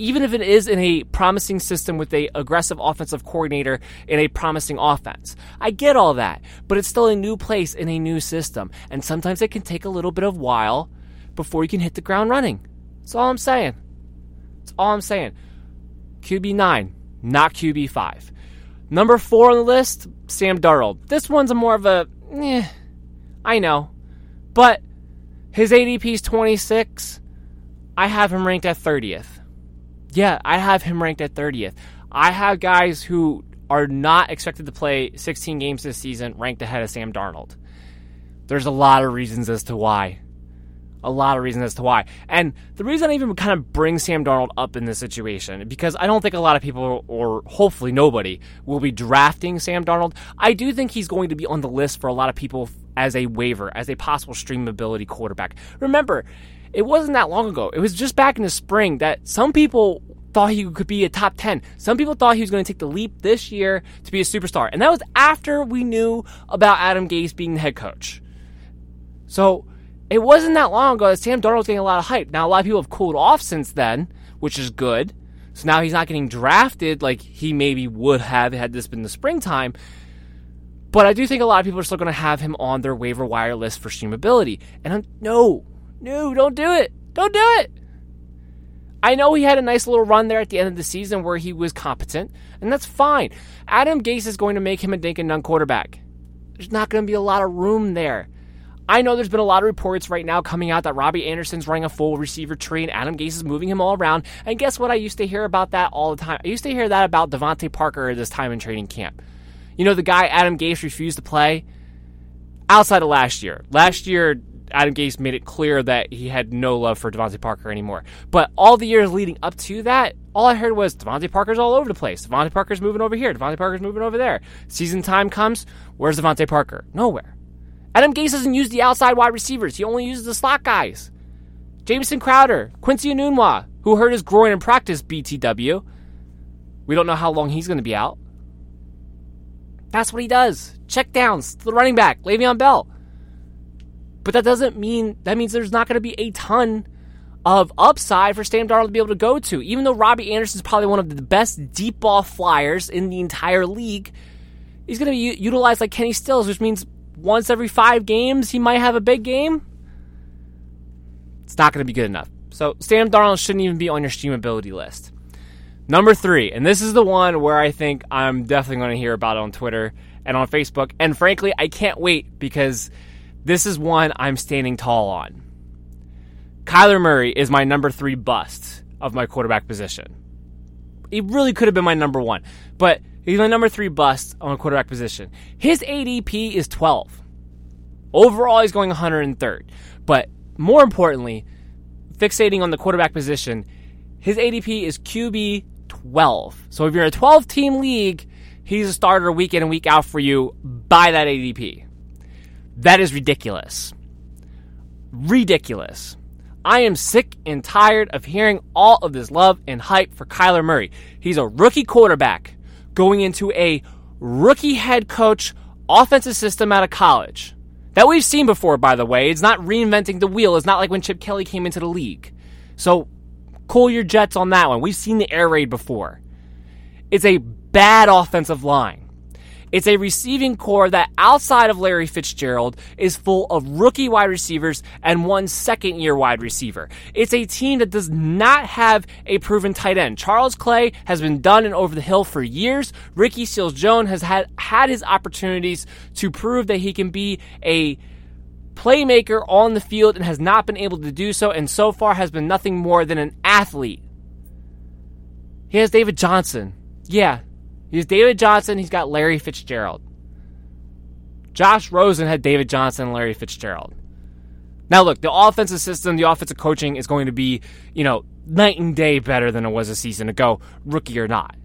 even if it is in a promising system with a aggressive offensive coordinator in a promising offense. I get all that, but it's still a new place in a new system, and sometimes it can take a little bit of while before you can hit the ground running. That's all I'm saying. That's all I'm saying. QB nine, not QB five. Number four on the list, Sam Darnold. This one's a more of a, eh, I know, but his ADP is 26. I have him ranked at 30th. Yeah, I have him ranked at 30th. I have guys who are not expected to play 16 games this season ranked ahead of Sam Darnold. There's a lot of reasons as to why. A lot of reasons as to why. And the reason I even kind of bring Sam Darnold up in this situation, because I don't think a lot of people, or hopefully nobody, will be drafting Sam Darnold. I do think he's going to be on the list for a lot of people as a waiver, as a possible streamability quarterback. Remember, it wasn't that long ago. It was just back in the spring that some people thought he could be a top 10. Some people thought he was going to take the leap this year to be a superstar. And that was after we knew about Adam Gase being the head coach. So it wasn't that long ago that Sam Darnold was getting a lot of hype. Now, a lot of people have cooled off since then, which is good. So now he's not getting drafted like he maybe would have had this been the springtime. But I do think a lot of people are still going to have him on their waiver wire list for streamability. And I'm, no, no, don't do it. Don't do it. I know he had a nice little run there at the end of the season where he was competent, and that's fine. Adam Gase is going to make him a dink and dunk quarterback. There's not going to be a lot of room there. I know there's been a lot of reports right now coming out that Robbie Anderson's running a full receiver tree and Adam Gase is moving him all around. And guess what? I used to hear about that all the time. I used to hear that about DeVante Parker this time in training camp. You know, the guy Adam Gase refused to play outside of last year. Last year, Adam Gase made it clear that he had no love for DeVante Parker anymore. But all the years leading up to that, all I heard was DeVante Parker's all over the place. DeVante Parker's moving over here. DeVante Parker's moving over there. Season time comes. Where's DeVante Parker? Nowhere. Adam Gase doesn't use the outside wide receivers. He only uses the slot guys. Jamison Crowder, Quincy Enunwa, who hurt his groin in practice, BTW. We don't know how long he's going to be out. That's what he does. Check downs, the running back, Le'Veon Bell. But that doesn't mean that means there's not going to be a ton of upside for Sam Darnold to be able to go to. Even though Robbie Anderson is probably one of the best deep ball flyers in the entire league, he's going to be utilized like Kenny Stills, which means once every five games he might have a big game. It's not going to be good enough. So Sam Darnold shouldn't even be on your streamability list. Number three, and this is the one where I think I'm definitely going to hear about it on Twitter and on Facebook. And frankly, I can't wait because this is one I'm standing tall on. Kyler Murray is my number three bust of my quarterback position. He really could have been my number one, but he's my number three bust on a quarterback position. His ADP is 12. Overall, he's going 103rd. But more importantly, fixating on the quarterback position, his ADP is QB 12. So if you're in a 12 team league, he's a starter week in and week out for you by that ADP. That is ridiculous. Ridiculous. I am sick and tired of hearing all of this love and hype for Kyler Murray. He's a rookie quarterback going into a rookie head coach offensive system out of college. That we've seen before, by the way. It's not reinventing the wheel. It's not like when Chip Kelly came into the league. So cool your jets on that one. We've seen the air raid before. It's a bad offensive line. It's a receiving corps that outside of Larry Fitzgerald is full of rookie wide receivers and one second year wide receiver. It's a team that does not have a proven tight end. Charles Clay has been done and over the hill for years. Ricky Seals Jones has had, had his opportunities to prove that he can be a playmaker on the field and has not been able to do so, and so far has been nothing more than an athlete. He has David Johnson. Yeah, He's David Johnson. He's got Larry Fitzgerald. Josh Rosen had David Johnson and Larry Fitzgerald. Now, look, the offensive system, the offensive coaching is going to be, you know, night and day better than it was a season ago, rookie or not.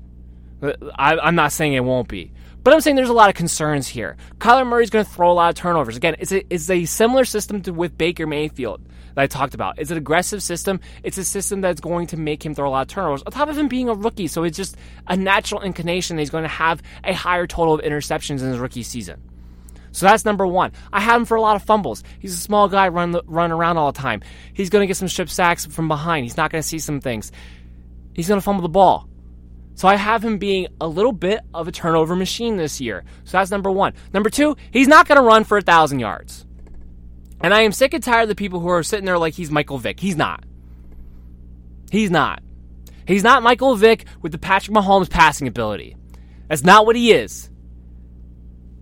I, am not saying it won't be. But I'm saying there's a lot of concerns here. Kyler Murray's going to throw a lot of turnovers. Again, it's a, it's a similar system to with Baker Mayfield that I talked about. It's an aggressive system. It's a system that's going to make him throw a lot of turnovers. On top of him being a rookie, so it's just a natural inclination that he's going to have a higher total of interceptions in his rookie season. So that's number one. I have him for a lot of fumbles. He's a small guy, run run around all the time. He's going to get some strip sacks from behind. He's not going to see some things. He's going to fumble the ball. So I have him being a little bit of a turnover machine this year. So that's number one. Number two, he's not going to run for a thousand yards. And I am sick and tired of the people who are sitting there like he's Michael Vick. He's not. He's not. He's not Michael Vick with the Patrick Mahomes passing ability. That's not what he is.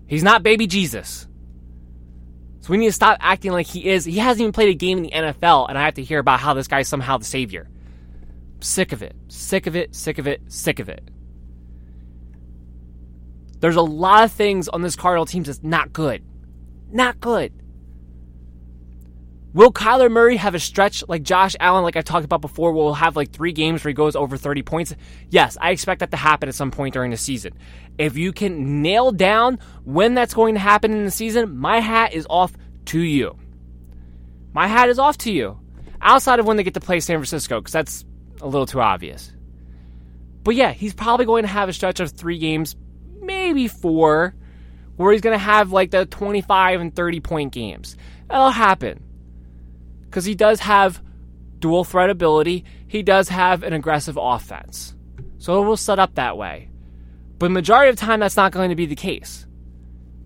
He's not baby Jesus. So we need to stop acting like he is. He hasn't even played a game in the NFL, and I have to hear about how this guy's somehow the savior. Sick of it. Sick of it. Sick of it. Sick of it. There's a lot of things on this Cardinal team that's not good. Not good. Will Kyler Murray have a stretch like Josh Allen, like I talked about before, will have like three games where he goes over 30 points? Yes, I expect that to happen at some point during the season. If you can nail down when that's going to happen in the season, my hat is off to you. My hat is off to you. Outside of when they get to play San Francisco, because that's a little too obvious. But yeah, he's probably going to have a stretch of three games, maybe four, where he's going to have like the 25 and 30 point games. That'll happen because he does have dual threat ability. He does have an aggressive offense. So it will set up that way. But majority of time, that's not going to be the case.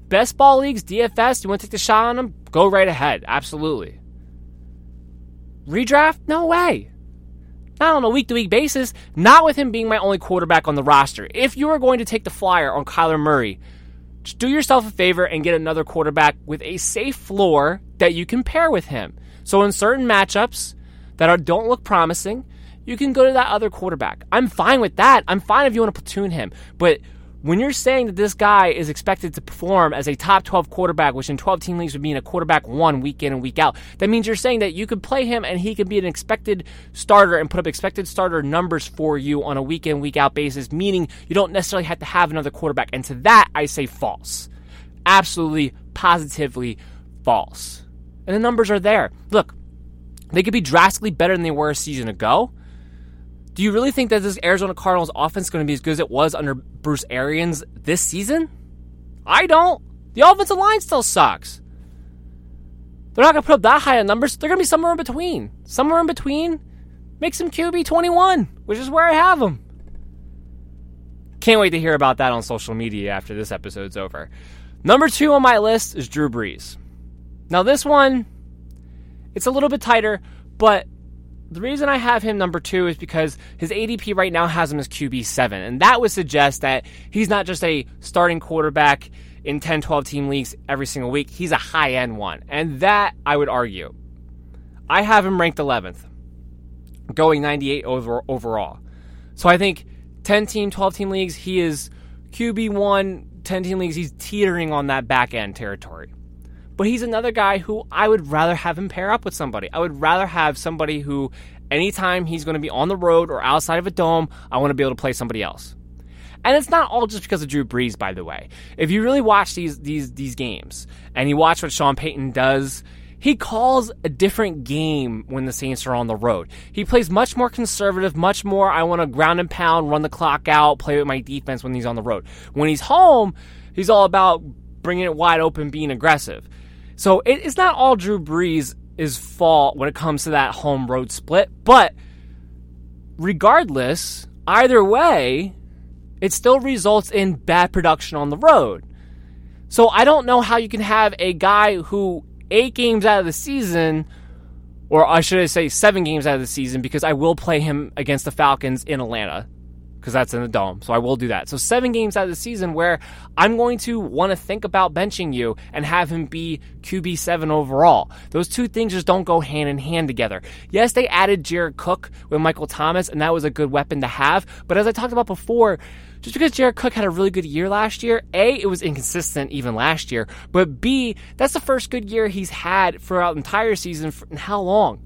Best ball leagues, DFS, you want to take the shot on him? Go right ahead. Absolutely. Redraft? No way. Not on a week to week basis, not with him being my only quarterback on the roster. If you are going to take the flyer on Kyler Murray, do yourself a favor and get another quarterback with a safe floor that you can pair with him. So in certain matchups that are, don't look promising, you can go to that other quarterback. I'm fine with that. I'm fine if you want to platoon him. But when you're saying that this guy is expected to perform as a top 12 quarterback, which in 12 team leagues would mean a quarterback one week in and week out, that means you're saying that you could play him and he could be an expected starter and put up expected starter numbers for you on a week in, week out basis, meaning you don't necessarily have to have another quarterback. And to that, I say false. Absolutely, positively false. And the numbers are there. Look, they could be drastically better than they were a season ago. Do you really think that this Arizona Cardinals offense is going to be as good as it was under Bruce Arians this season? I don't. The offensive line still sucks. They're not going to put up that high of numbers. They're going to be somewhere in between. Somewhere in between makes them QB 21, which is where I have them. Can't wait to hear about that on social media after this episode's over. Number two on my list is Drew Brees. Now, this one, it's a little bit tighter, but the reason I have him number two is because his ADP right now has him as QB7. And that would suggest that he's not just a starting quarterback in 10, 12 team leagues every single week. He's a high end one. And that, I would argue. I have him ranked 11th, going 98 over, overall. So I think 10 team, 12 team leagues, he is QB1, 10 team leagues, he's teetering on that back end territory. But he's another guy who I would rather have him pair up with somebody. I would rather have somebody who, anytime he's going to be on the road or outside of a dome, I want to be able to play somebody else. And it's not all just because of Drew Brees, by the way. If you really watch these these these games and you watch what Sean Payton does, he calls a different game when the Saints are on the road. He plays much more conservative, much more I want to ground and pound, run the clock out, play with my defense when he's on the road. When he's home, he's all about bringing it wide open, being aggressive. So it, it's not all Drew Brees' fault when it comes to that home road split, but regardless, either way, it still results in bad production on the road. So I don't know how you can have a guy who eight games out of the season, or I should say seven games out of the season, because I will play him against the Falcons in Atlanta because that's in the dome. So I will do that. So seven games out of the season where I'm going to want to think about benching you and have him be QB seven overall. Those two things just don't go hand in hand together. Yes, they added Jared Cook with Michael Thomas, and that was a good weapon to have. But as I talked about before, just because Jared Cook had a really good year last year, A, it was inconsistent even last year, but B, that's the first good year he's had throughout entire season for how long?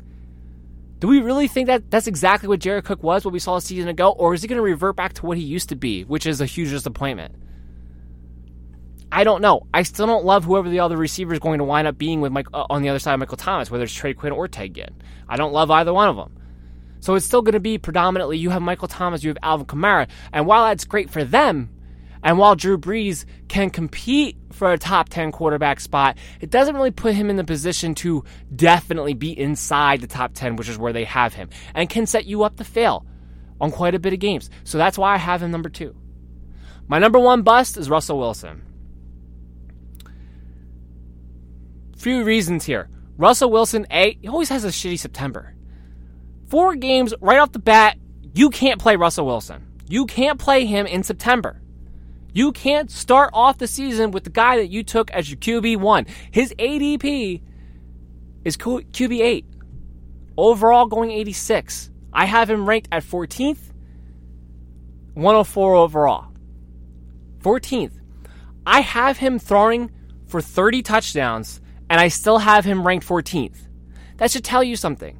Do we really think that that's exactly what Jared Cook was, what we saw a season ago, or is he going to revert back to what he used to be, which is a huge disappointment? I don't know. I still don't love whoever the other receiver is going to wind up being with Mike, uh, on the other side of Michael Thomas, whether it's Trey Quinn or Ted Ginn. I don't love either one of them. So it's still going to be predominantly you have Michael Thomas, you have Alvin Kamara, and while that's great for them, and while Drew Brees can compete for a top 10 quarterback spot, it doesn't really put him in the position to definitely be inside the top 10, which is where they have him, and can set you up to fail on quite a bit of games. So that's why I have him number two. My number one bust is Russell Wilson. Few reasons here. Russell Wilson, A, he always has a shitty September. Four games right off the bat, you can't play Russell Wilson. You can't play him in September. You can't start off the season with the guy that you took as your QB1. His ADP is QB8. Overall, going 86. I have him ranked at 14th, 104 overall. 14th. I have him throwing for 30 touchdowns, and I still have him ranked 14th. That should tell you something.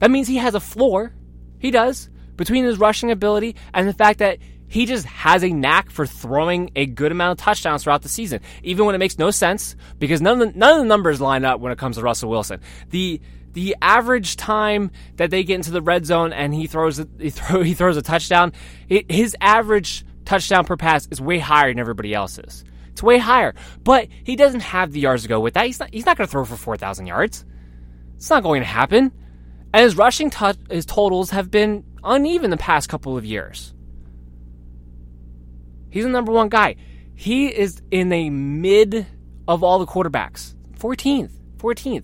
That means he has a floor. He does. Between his rushing ability and the fact that he just has a knack for throwing a good amount of touchdowns throughout the season, even when it makes no sense because none of the, none of the numbers line up when it comes to Russell Wilson. The the average time that they get into the red zone and he throws he, throw, <laughs> he throws a touchdown, it, his average touchdown per pass is way higher than everybody else's. It's way higher, but he doesn't have the yards to go with that. He's not he's not going to throw for four thousand yards. It's not going to happen. And his rushing t- his totals have been uneven the past couple of years. He's the number one guy. He is in the mid of all the quarterbacks. 14th. 14th.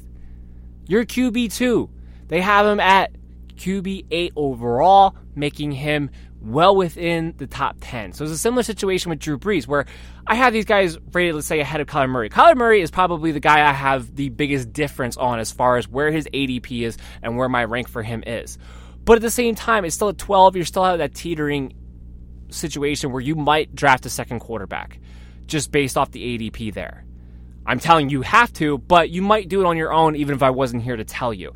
You're QB2. They have him at QB8 overall, making him well within the top 10. So it's a similar situation with Drew Brees, where I have these guys rated, let's say, ahead of Kyler Murray. Kyler Murray is probably the guy I have the biggest difference on as far as where his ADP is and where my rank for him is. But at the same time, it's still at 12. You're still at that teetering situation where you might draft a second quarterback just based off the ADP there. I'm telling you, you have to, but you might do it on your own even if I wasn't here to tell you.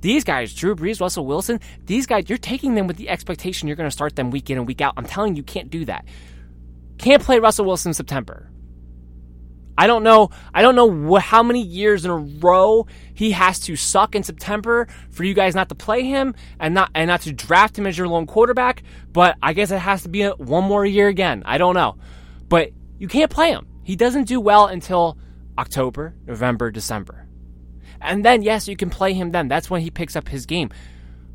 These guys, Drew Brees, Russell Wilson, these guys, you're taking them with the expectation you're going to start them week in and week out. I'm telling you, you can't do that. Can't play Russell Wilson in September. I don't know. I don't know wh- how many years in a row he has to suck in September for you guys not to play him and not and not to draft him as your lone quarterback. But I guess it has to be a, one more year again. I don't know, but you can't play him. He doesn't do well until October, November, December, and then yes, you can play him. Then that's when he picks up his game,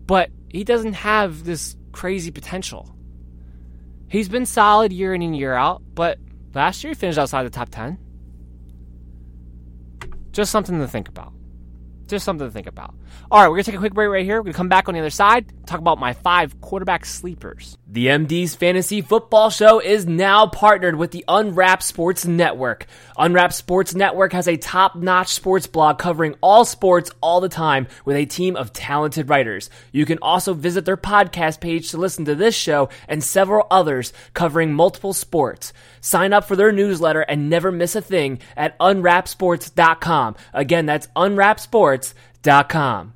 but he doesn't have this crazy potential. He's been solid year in and year out, but last year he finished outside the top ten. Just something to think about. Just something to think about. All right, we're going to take a quick break right here. We're going to come back on the other side, talk about my five quarterback sleepers. The MD's Fantasy Football Show is now partnered with the Unwrapped Sports Network. Unwrapped Sports Network has a top notch sports blog covering all sports all the time with a team of talented writers. You can also visit their podcast page to listen to this show and several others covering multiple sports. Sign up for their newsletter and never miss a thing at unwrappedsports.com. Again, that's unwrappedsports.com.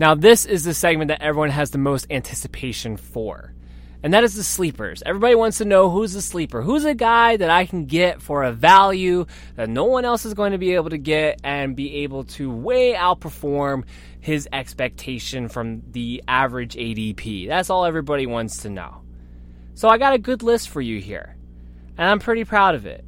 Now, this is the segment that everyone has the most anticipation for. And that is the sleepers. Everybody wants to know who's the sleeper. Who's a guy that I can get for a value that no one else is going to be able to get and be able to way outperform his expectation from the average ADP? That's all everybody wants to know. So I got a good list for you here. And I'm pretty proud of it.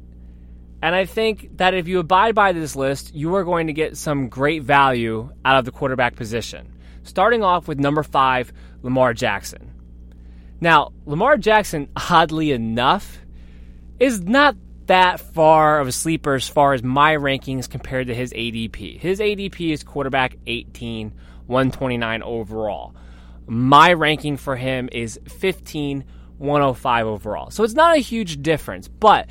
And I think that if you abide by this list, you are going to get some great value out of the quarterback position. Starting off with number five, Lamar Jackson. Now, Lamar Jackson, oddly enough, is not that far of a sleeper as far as my rankings compared to his ADP. His ADP is quarterback 18, 129 overall. My ranking for him is 15, 105 overall. So it's not a huge difference, but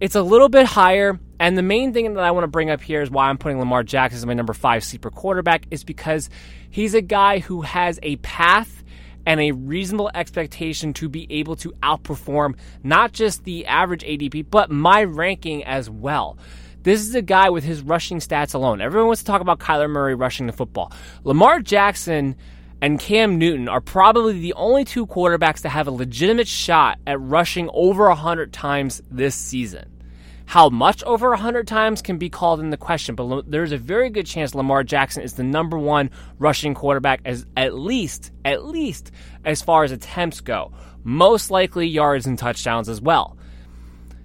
it's a little bit higher. And the main thing that I want to bring up here is why I'm putting Lamar Jackson as my number five sleeper quarterback is because he's a guy who has a path and a reasonable expectation to be able to outperform not just the average ADP, but my ranking as well. This is a guy with his rushing stats alone. Everyone wants to talk about Kyler Murray rushing the football. Lamar Jackson and Cam Newton are probably the only two quarterbacks to have a legitimate shot at rushing over 100 times this season. How much over 100 times can be called into question, but there's a very good chance Lamar Jackson is the number one rushing quarterback as at least, at least as far as attempts go. Most likely yards and touchdowns as well.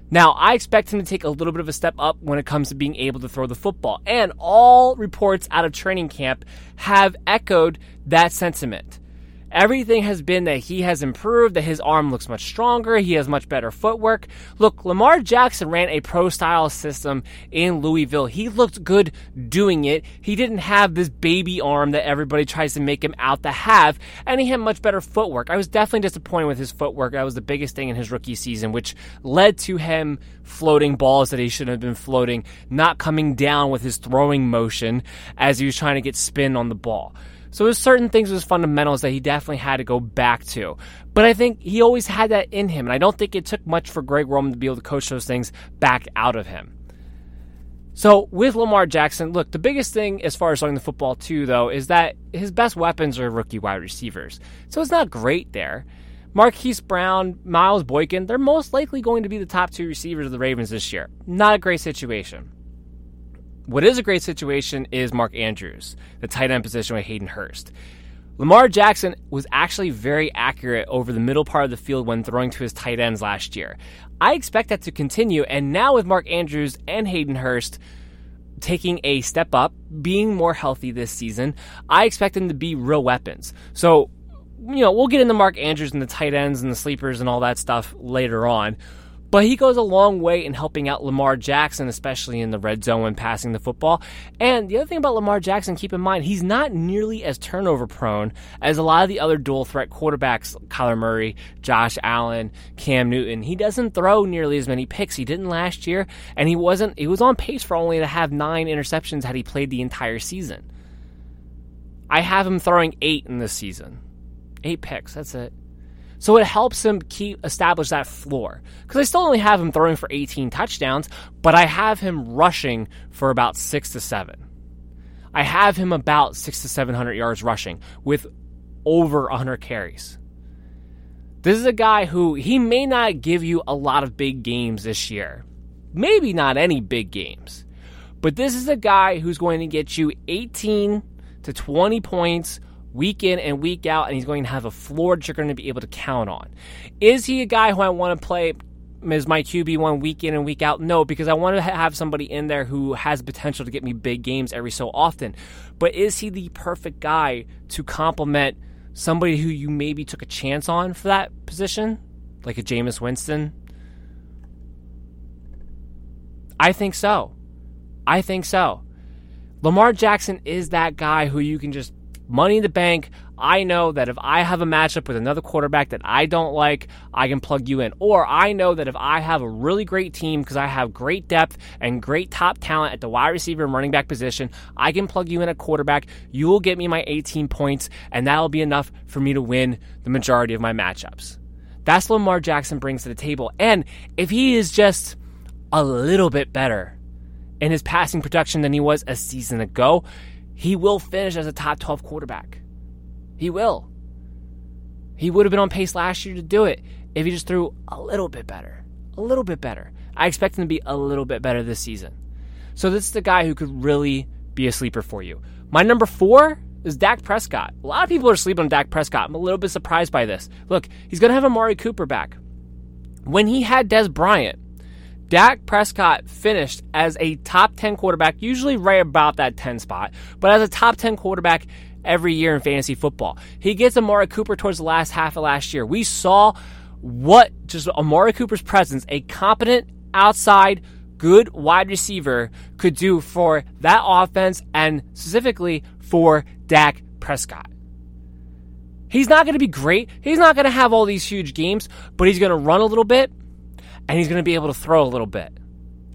Now, I expect him to take a little bit of a step up when it comes to being able to throw the football, and all reports out of training camp have echoed that sentiment. Everything has been that he has improved, that his arm looks much stronger, he has much better footwork. Look, Lamar Jackson ran a pro style system in Louisville. He looked good doing it. He didn't have this baby arm that everybody tries to make him out to have, and he had much better footwork. I was definitely disappointed with his footwork. That was the biggest thing in his rookie season, which led to him floating balls that he shouldn't have been floating, not coming down with his throwing motion as he was trying to get spin on the ball. So there's certain things with fundamentals that he definitely had to go back to. But I think he always had that in him, and I don't think it took much for Greg Roman to be able to coach those things back out of him. So with Lamar Jackson, look, the biggest thing as far as throwing the football too, though, is that his best weapons are rookie wide receivers. So it's not great there. Marquise Brown, Miles Boykin, they're most likely going to be the top two receivers of the Ravens this year. Not a great situation. What is a great situation is Mark Andrews, the tight end position with Hayden Hurst. Lamar Jackson was actually very accurate over the middle part of the field when throwing to his tight ends last year. I expect that to continue, and now with Mark Andrews and Hayden Hurst taking a step up, being more healthy this season, I expect them to be real weapons. So, you know, we'll get into Mark Andrews and the tight ends and the sleepers and all that stuff later on. But he goes a long way in helping out Lamar Jackson, especially in the red zone when passing the football. And the other thing about Lamar Jackson, keep in mind, he's not nearly as turnover prone as a lot of the other dual threat quarterbacks, Kyler Murray, Josh Allen, Cam Newton. He doesn't throw nearly as many picks. He didn't last year, and he wasn't he was on pace for only to have nine interceptions had he played the entire season. I have him throwing eight in this season. Eight picks, that's it. So it helps him keep establish that floor. Because I still only have him throwing for 18 touchdowns, but I have him rushing for about six to seven. I have him about six to 700 yards rushing with over 100 carries. This is a guy who he may not give you a lot of big games this year. Maybe not any big games. But this is a guy who's going to get you 18 to 20 points week in and week out, and he's going to have a floor that you're going to be able to count on. Is he a guy who I want to play as my QB one week in and week out? No, because I want to have somebody in there who has potential to get me big games every so often. But is he the perfect guy to complement somebody who you maybe took a chance on for that position, like a Jameis Winston? I think so. I think so. Lamar Jackson is that guy who you can just money in the bank. I know that if I have a matchup with another quarterback that I don't like, I can plug you in. Or I know that if I have a really great team because I have great depth and great top talent at the wide receiver and running back position, I can plug you in at quarterback. You will get me my 18 points, and that'll be enough for me to win the majority of my matchups. That's what Lamar Jackson brings to the table. And if he is just a little bit better in his passing production than he was a season ago, he will finish as a top 12 quarterback. He will. He would have been on pace last year to do it if he just threw a little bit better. A little bit better. I expect him to be a little bit better this season. So this is the guy who could really be a sleeper for you. My number four is Dak Prescott. A lot of people are sleeping on Dak Prescott. I'm a little bit surprised by this. Look, he's going to have Amari Cooper back. When he had Dez Bryant, Dak Prescott finished as a top 10 quarterback, usually right about that 10 spot, but as a top 10 quarterback every year in fantasy football. He gets Amari Cooper towards the last half of last year. We saw what just Amari Cooper's presence, a competent outside good wide receiver could do for that offense and specifically for Dak Prescott. He's not going to be great. He's not going to have all these huge games, but he's going to run a little bit and he's going to be able to throw a little bit.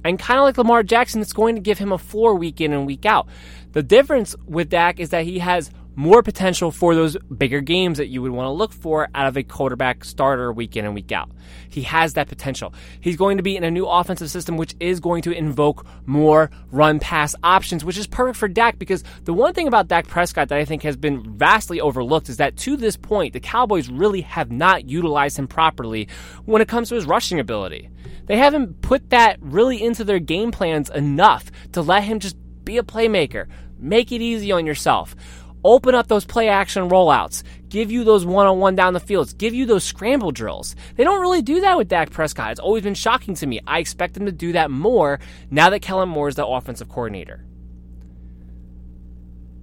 And kind of like Lamar Jackson, it's going to give him a floor week in and week out. The difference with Dak is that he has more potential for those bigger games that you would want to look for out of a quarterback starter week in and week out. He has that potential. He's going to be in a new offensive system, which is going to invoke more run pass options, which is perfect for Dak because the one thing about Dak Prescott that I think has been vastly overlooked is that to this point, the Cowboys really have not utilized him properly when it comes to his rushing ability. They haven't put that really into their game plans enough to let him just be a playmaker, make it easy on yourself open up those play action rollouts, give you those one on one down the fields, give you those scramble drills. They don't really do that with Dak Prescott. It's always been shocking to me. I expect them to do that more now that Kellen Moore is the offensive coordinator.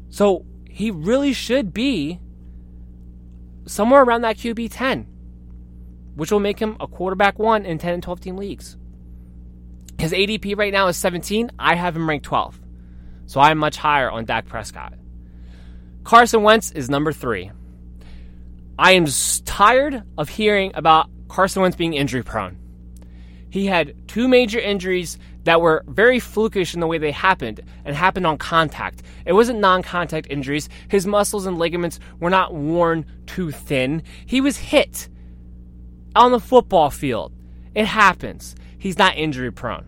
So he really should be somewhere around that QB 10, which will make him a quarterback one in 10 and 12 team leagues. His ADP right now is 17. I have him ranked 12. So I'm much higher on Dak Prescott. Carson Wentz is number three. I am tired of hearing about Carson Wentz being injury prone. He had two major injuries that were very flukish in the way they happened and happened on contact. It wasn't non contact injuries. His muscles and ligaments were not worn too thin. He was hit on the football field. It happens. He's not injury prone.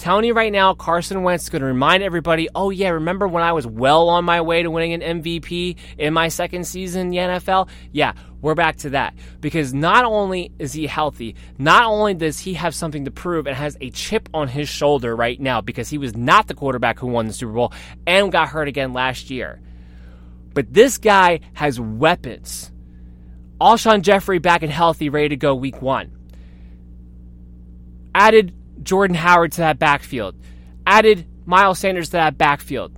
Telling you right now, Carson Wentz is going to remind everybody, oh, yeah, remember when I was well on my way to winning an MVP in my second season in the NFL? Yeah, we're back to that. Because not only is he healthy, not only does he have something to prove and has a chip on his shoulder right now because he was not the quarterback who won the Super Bowl and got hurt again last year. But this guy has weapons. Alshon Jeffery back and healthy, ready to go week one. Added Jordan Howard to that backfield. Added Miles Sanders to that backfield.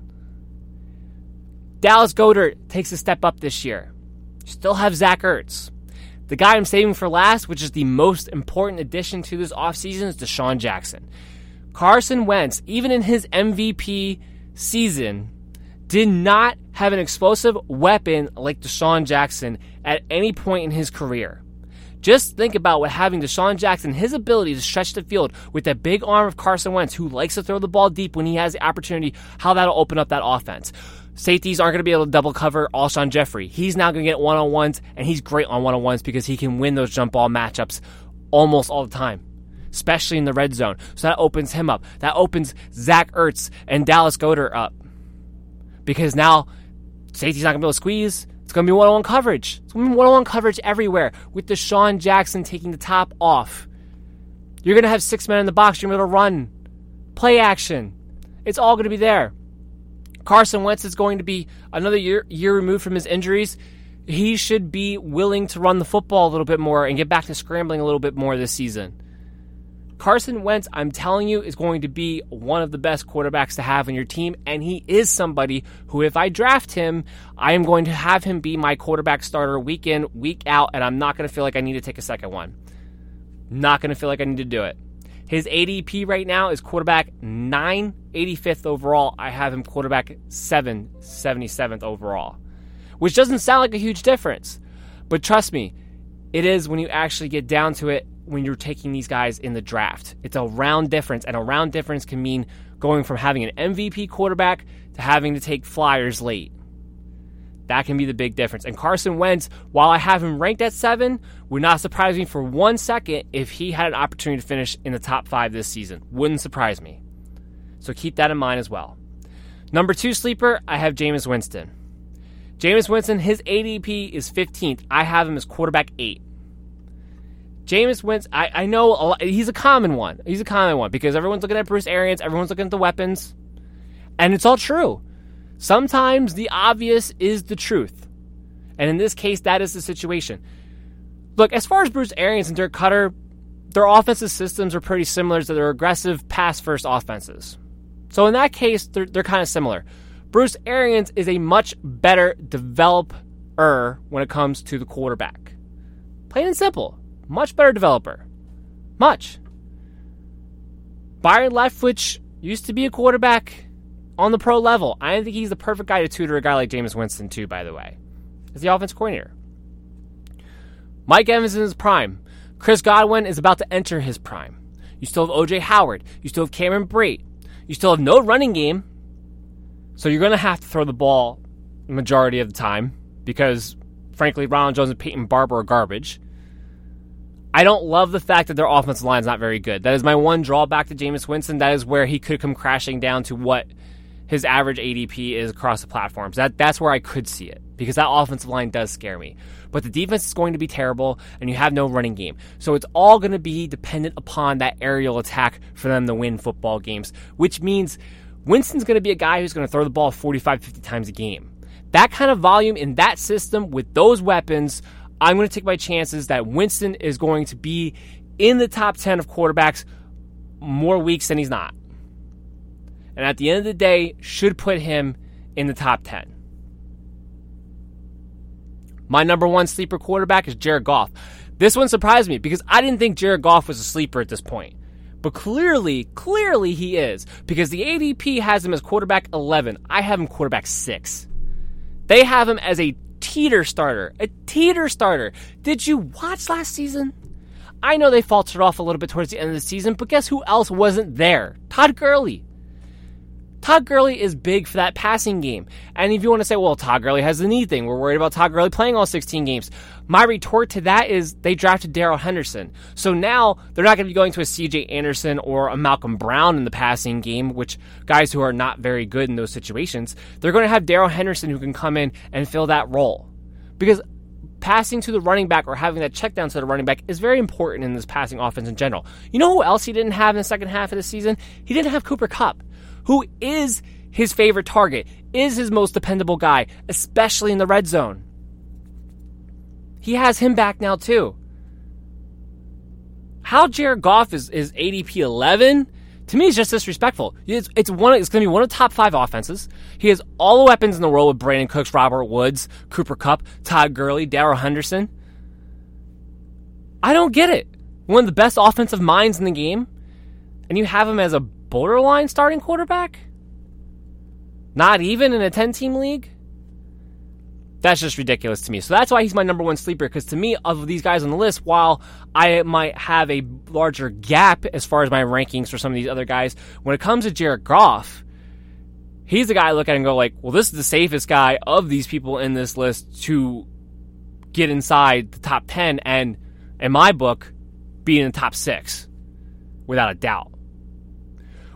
Dallas Goedert takes a step up this year. Still have Zach Ertz. The guy I'm saving for last, which is the most important addition to this offseason, is DeSean Jackson. Carson Wentz, even in his MVP season, did not have an explosive weapon like DeSean Jackson at any point in his career. Just think about what having DeSean Jackson, his ability to stretch the field with that big arm of Carson Wentz, who likes to throw the ball deep when he has the opportunity, how that'll open up that offense. Safeties aren't going to be able to double cover Alshon Jeffery. He's now going to get one on ones, and he's great on one on ones because he can win those jump ball matchups almost all the time, especially in the red zone. So that opens him up. That opens Zach Ertz and Dallas Goedert up because now safety's not going to be able to squeeze. It's going to be one on one coverage. It's going to be one on one coverage everywhere with DeSean Jackson taking the top off. You're going to have six men in the box. You're going to run, play action. It's all going to be there. Carson Wentz is going to be another year, year removed from his injuries. He should be willing to run the football a little bit more and get back to scrambling a little bit more this season. Carson Wentz, I'm telling you, is going to be one of the best quarterbacks to have on your team. And he is somebody who, if I draft him, I am going to have him be my quarterback starter week in, week out. And I'm not going to feel like I need to take a second one. Not going to feel like I need to do it. His ADP right now is quarterback 9, 85th overall. I have him quarterback 7, 77th overall, which doesn't sound like a huge difference. But trust me, it is when you actually get down to it when you're taking these guys in the draft. It's a round difference, and a round difference can mean going from having an MVP quarterback to having to take flyers late. That can be the big difference. And Carson Wentz, while I have him ranked at seven, would not surprise me for one second if he had an opportunity to finish in the top five this season. Wouldn't surprise me. So keep that in mind as well. Number two sleeper, I have Jameis Winston. Jameis Winston, his ADP is 15th. I have him as quarterback eight. Jameis Winston, I, I know lot, he's a common one. He's a common one because everyone's looking at Bruce Arians, everyone's looking at the weapons, and it's all true. Sometimes the obvious is the truth. And in this case, that is the situation. Look, as far as Bruce Arians and Dirk Koetter, their offensive systems are pretty similar to their aggressive pass first offenses. So in that case, they're, they're kind of similar. Bruce Arians is a much better developer when it comes to the quarterback. Plain and simple. Much better developer. Much. Byron Leftwich used to be a quarterback on the pro level. I think he's the perfect guy to tutor a guy like Jameis Winston, too, by the way, as the offense coordinator. Mike Evans is prime. Chris Godwin is about to enter his prime. You still have OJ Howard. You still have Cameron Brate. You still have no running game. So you're going to have to throw the ball majority of the time because, frankly, Ronald Jones and Peyton Barber are garbage. I don't love the fact that their offensive line is not very good. That is my one drawback to Jameis Winston. That is where he could come crashing down to what his average ADP is across the platforms. That that's where I could see it because that offensive line does scare me. But the defense is going to be terrible, and you have no running game. So it's all going to be dependent upon that aerial attack for them to win football games, which means Winston's going to be a guy who's going to throw the ball 45, 50 times a game. That kind of volume in that system with those weapons, I'm going to take my chances that Winston is going to be in the top 10 of quarterbacks more weeks than he's not. And at the end of the day, should put him in the top 10. My number one sleeper quarterback is Jared Goff. This one surprised me because I didn't think Jared Goff was a sleeper at this point. But clearly, clearly he is because the ADP has him as quarterback 11. I have him quarterback 6. They have him as a teeter starter. A teeter starter. Did you watch last season? I know they faltered off a little bit towards the end of the season, but guess who else wasn't there? Todd Gurley. Todd Gurley is big for that passing game. And if you want to say, well, Todd Gurley has the knee thing, we're worried about Todd Gurley playing all 16 games. My retort to that is they drafted Darrell Henderson. So now they're not going to be going to a CJ Anderson or a Malcolm Brown in the passing game, which guys who are not very good in those situations. They're going to have Darrell Henderson who can come in and fill that role. Because passing to the running back or having that check down to the running back is very important in this passing offense in general. You know who else he didn't have in the second half of the season? He didn't have Cooper Kupp who is his favorite target, is his most dependable guy, especially in the red zone. He has him back now too. How Jared Goff is, is ADP 11 to me is just disrespectful. It's, it's one. It's going to be one of the top five offenses. He has all the weapons in the world with Brandin Cooks, Robert Woods, Cooper Kupp, Todd Gurley, Darrell Henderson. I don't get it. One of the best offensive minds in the game, and you have him as a borderline starting quarterback? Not even in a 10 team league? That's just ridiculous to me. So that's why he's my number one sleeper. Because to me, of these guys on the list, while I might have a larger gap as far as my rankings for some of these other guys, when it comes to Jared Goff, he's the guy I look at and go like, well, this is the safest guy of these people in this list to get inside the top 10 and, in my book, be in the top six without a doubt.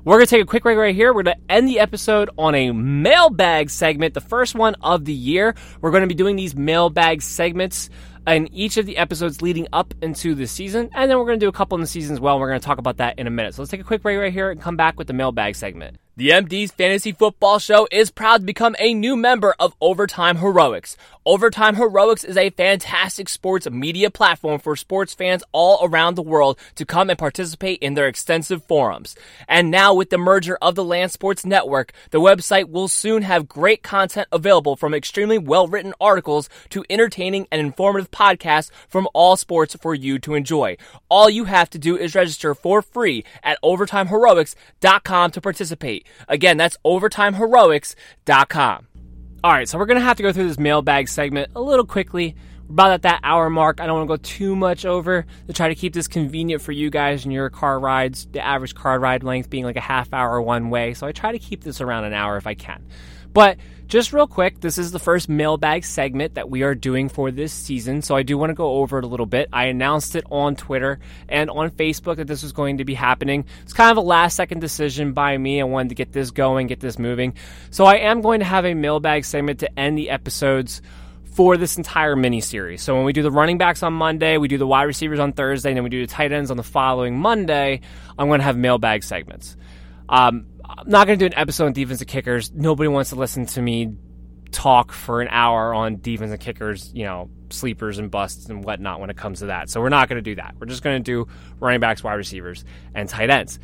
We're going to take a quick break right here. We're going to end the episode on a mailbag segment, the first one of the year. We're going to be doing these mailbag segments in each of the episodes leading up into the season, and then we're going to do a couple in the season as well. And we're going to talk about that in a minute. So let's take a quick break right here and come back with the mailbag segment. The MD's Fantasy Football Show is proud to become a new member of Overtime Heroics. Overtime Heroics is a fantastic sports media platform for sports fans all around the world to come and participate in their extensive forums. And now with the merger of the Land Sports Network, the website will soon have great content available from extremely well-written articles to entertaining and informative podcasts from all sports for you to enjoy. All you have to do is register for free at overtimeheroics.com to participate. Again, that's overtimeheroics.com. All right, so we're going to have to go through this mailbag segment a little quickly. We're about at that hour mark. I don't want to go too much over to try to keep this convenient for you guys and your car rides, the average car ride length being like a half hour one way. So I try to keep this around an hour if I can. But just real quick, this is the first mailbag segment that we are doing for this season, so I do want to go over it a little bit. I announced it on Twitter and on Facebook that this was going to be happening. It's kind of a last second decision by me. I wanted to get this going, get this moving. So I am going to have a mailbag segment to end the episodes for this entire mini series. So when we do the running backs on Monday, we do the wide receivers on Thursday, and then we do the tight ends on the following Monday, I'm going to have mailbag segments. Um, I'm not going to do an episode on defensive kickers. Nobody wants to listen to me talk for an hour on defense and kickers, you know, sleepers and busts and whatnot when it comes to that. So we're not going to do that. We're just going to do running backs, wide receivers, and tight ends.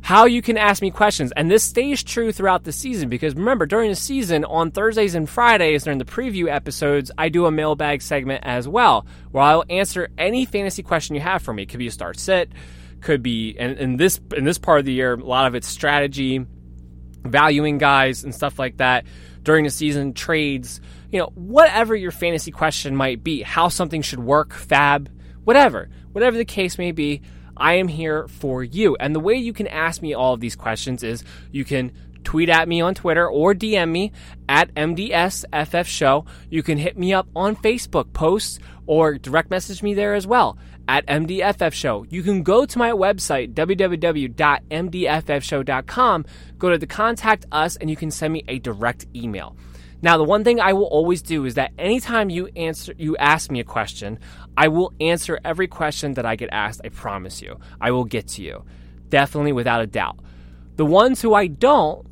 How you can ask me questions, and this stays true throughout the season because remember, during the season, on Thursdays and Fridays during the preview episodes, I do a mailbag segment as well where I'll answer any fantasy question you have for me. It could be a start sit could be and in this in this part of the year a lot of it's strategy valuing guys and stuff like that during the season trades you know whatever your fantasy question might be how something should work fab whatever whatever the case may be i am here for you and the way you can ask me all of these questions is you can tweet at me on Twitter or DM me at MDSFF Show. You can hit me up on Facebook posts or direct message me there as well at MDFF Show. You can go to my website, www.mdffshow.com, go to the contact us, and you can send me a direct email. Now, the one thing I will always do is that anytime you answer, you ask me a question, I will answer every question that I get asked. I promise you, I will get to you, definitely without a doubt. The ones who I don't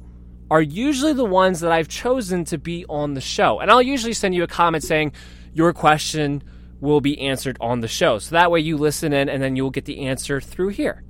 are usually the ones that I've chosen to be on the show, and I'll usually send you a comment saying your question will be answered on the show. So that way you listen in and then you'll get the answer through here.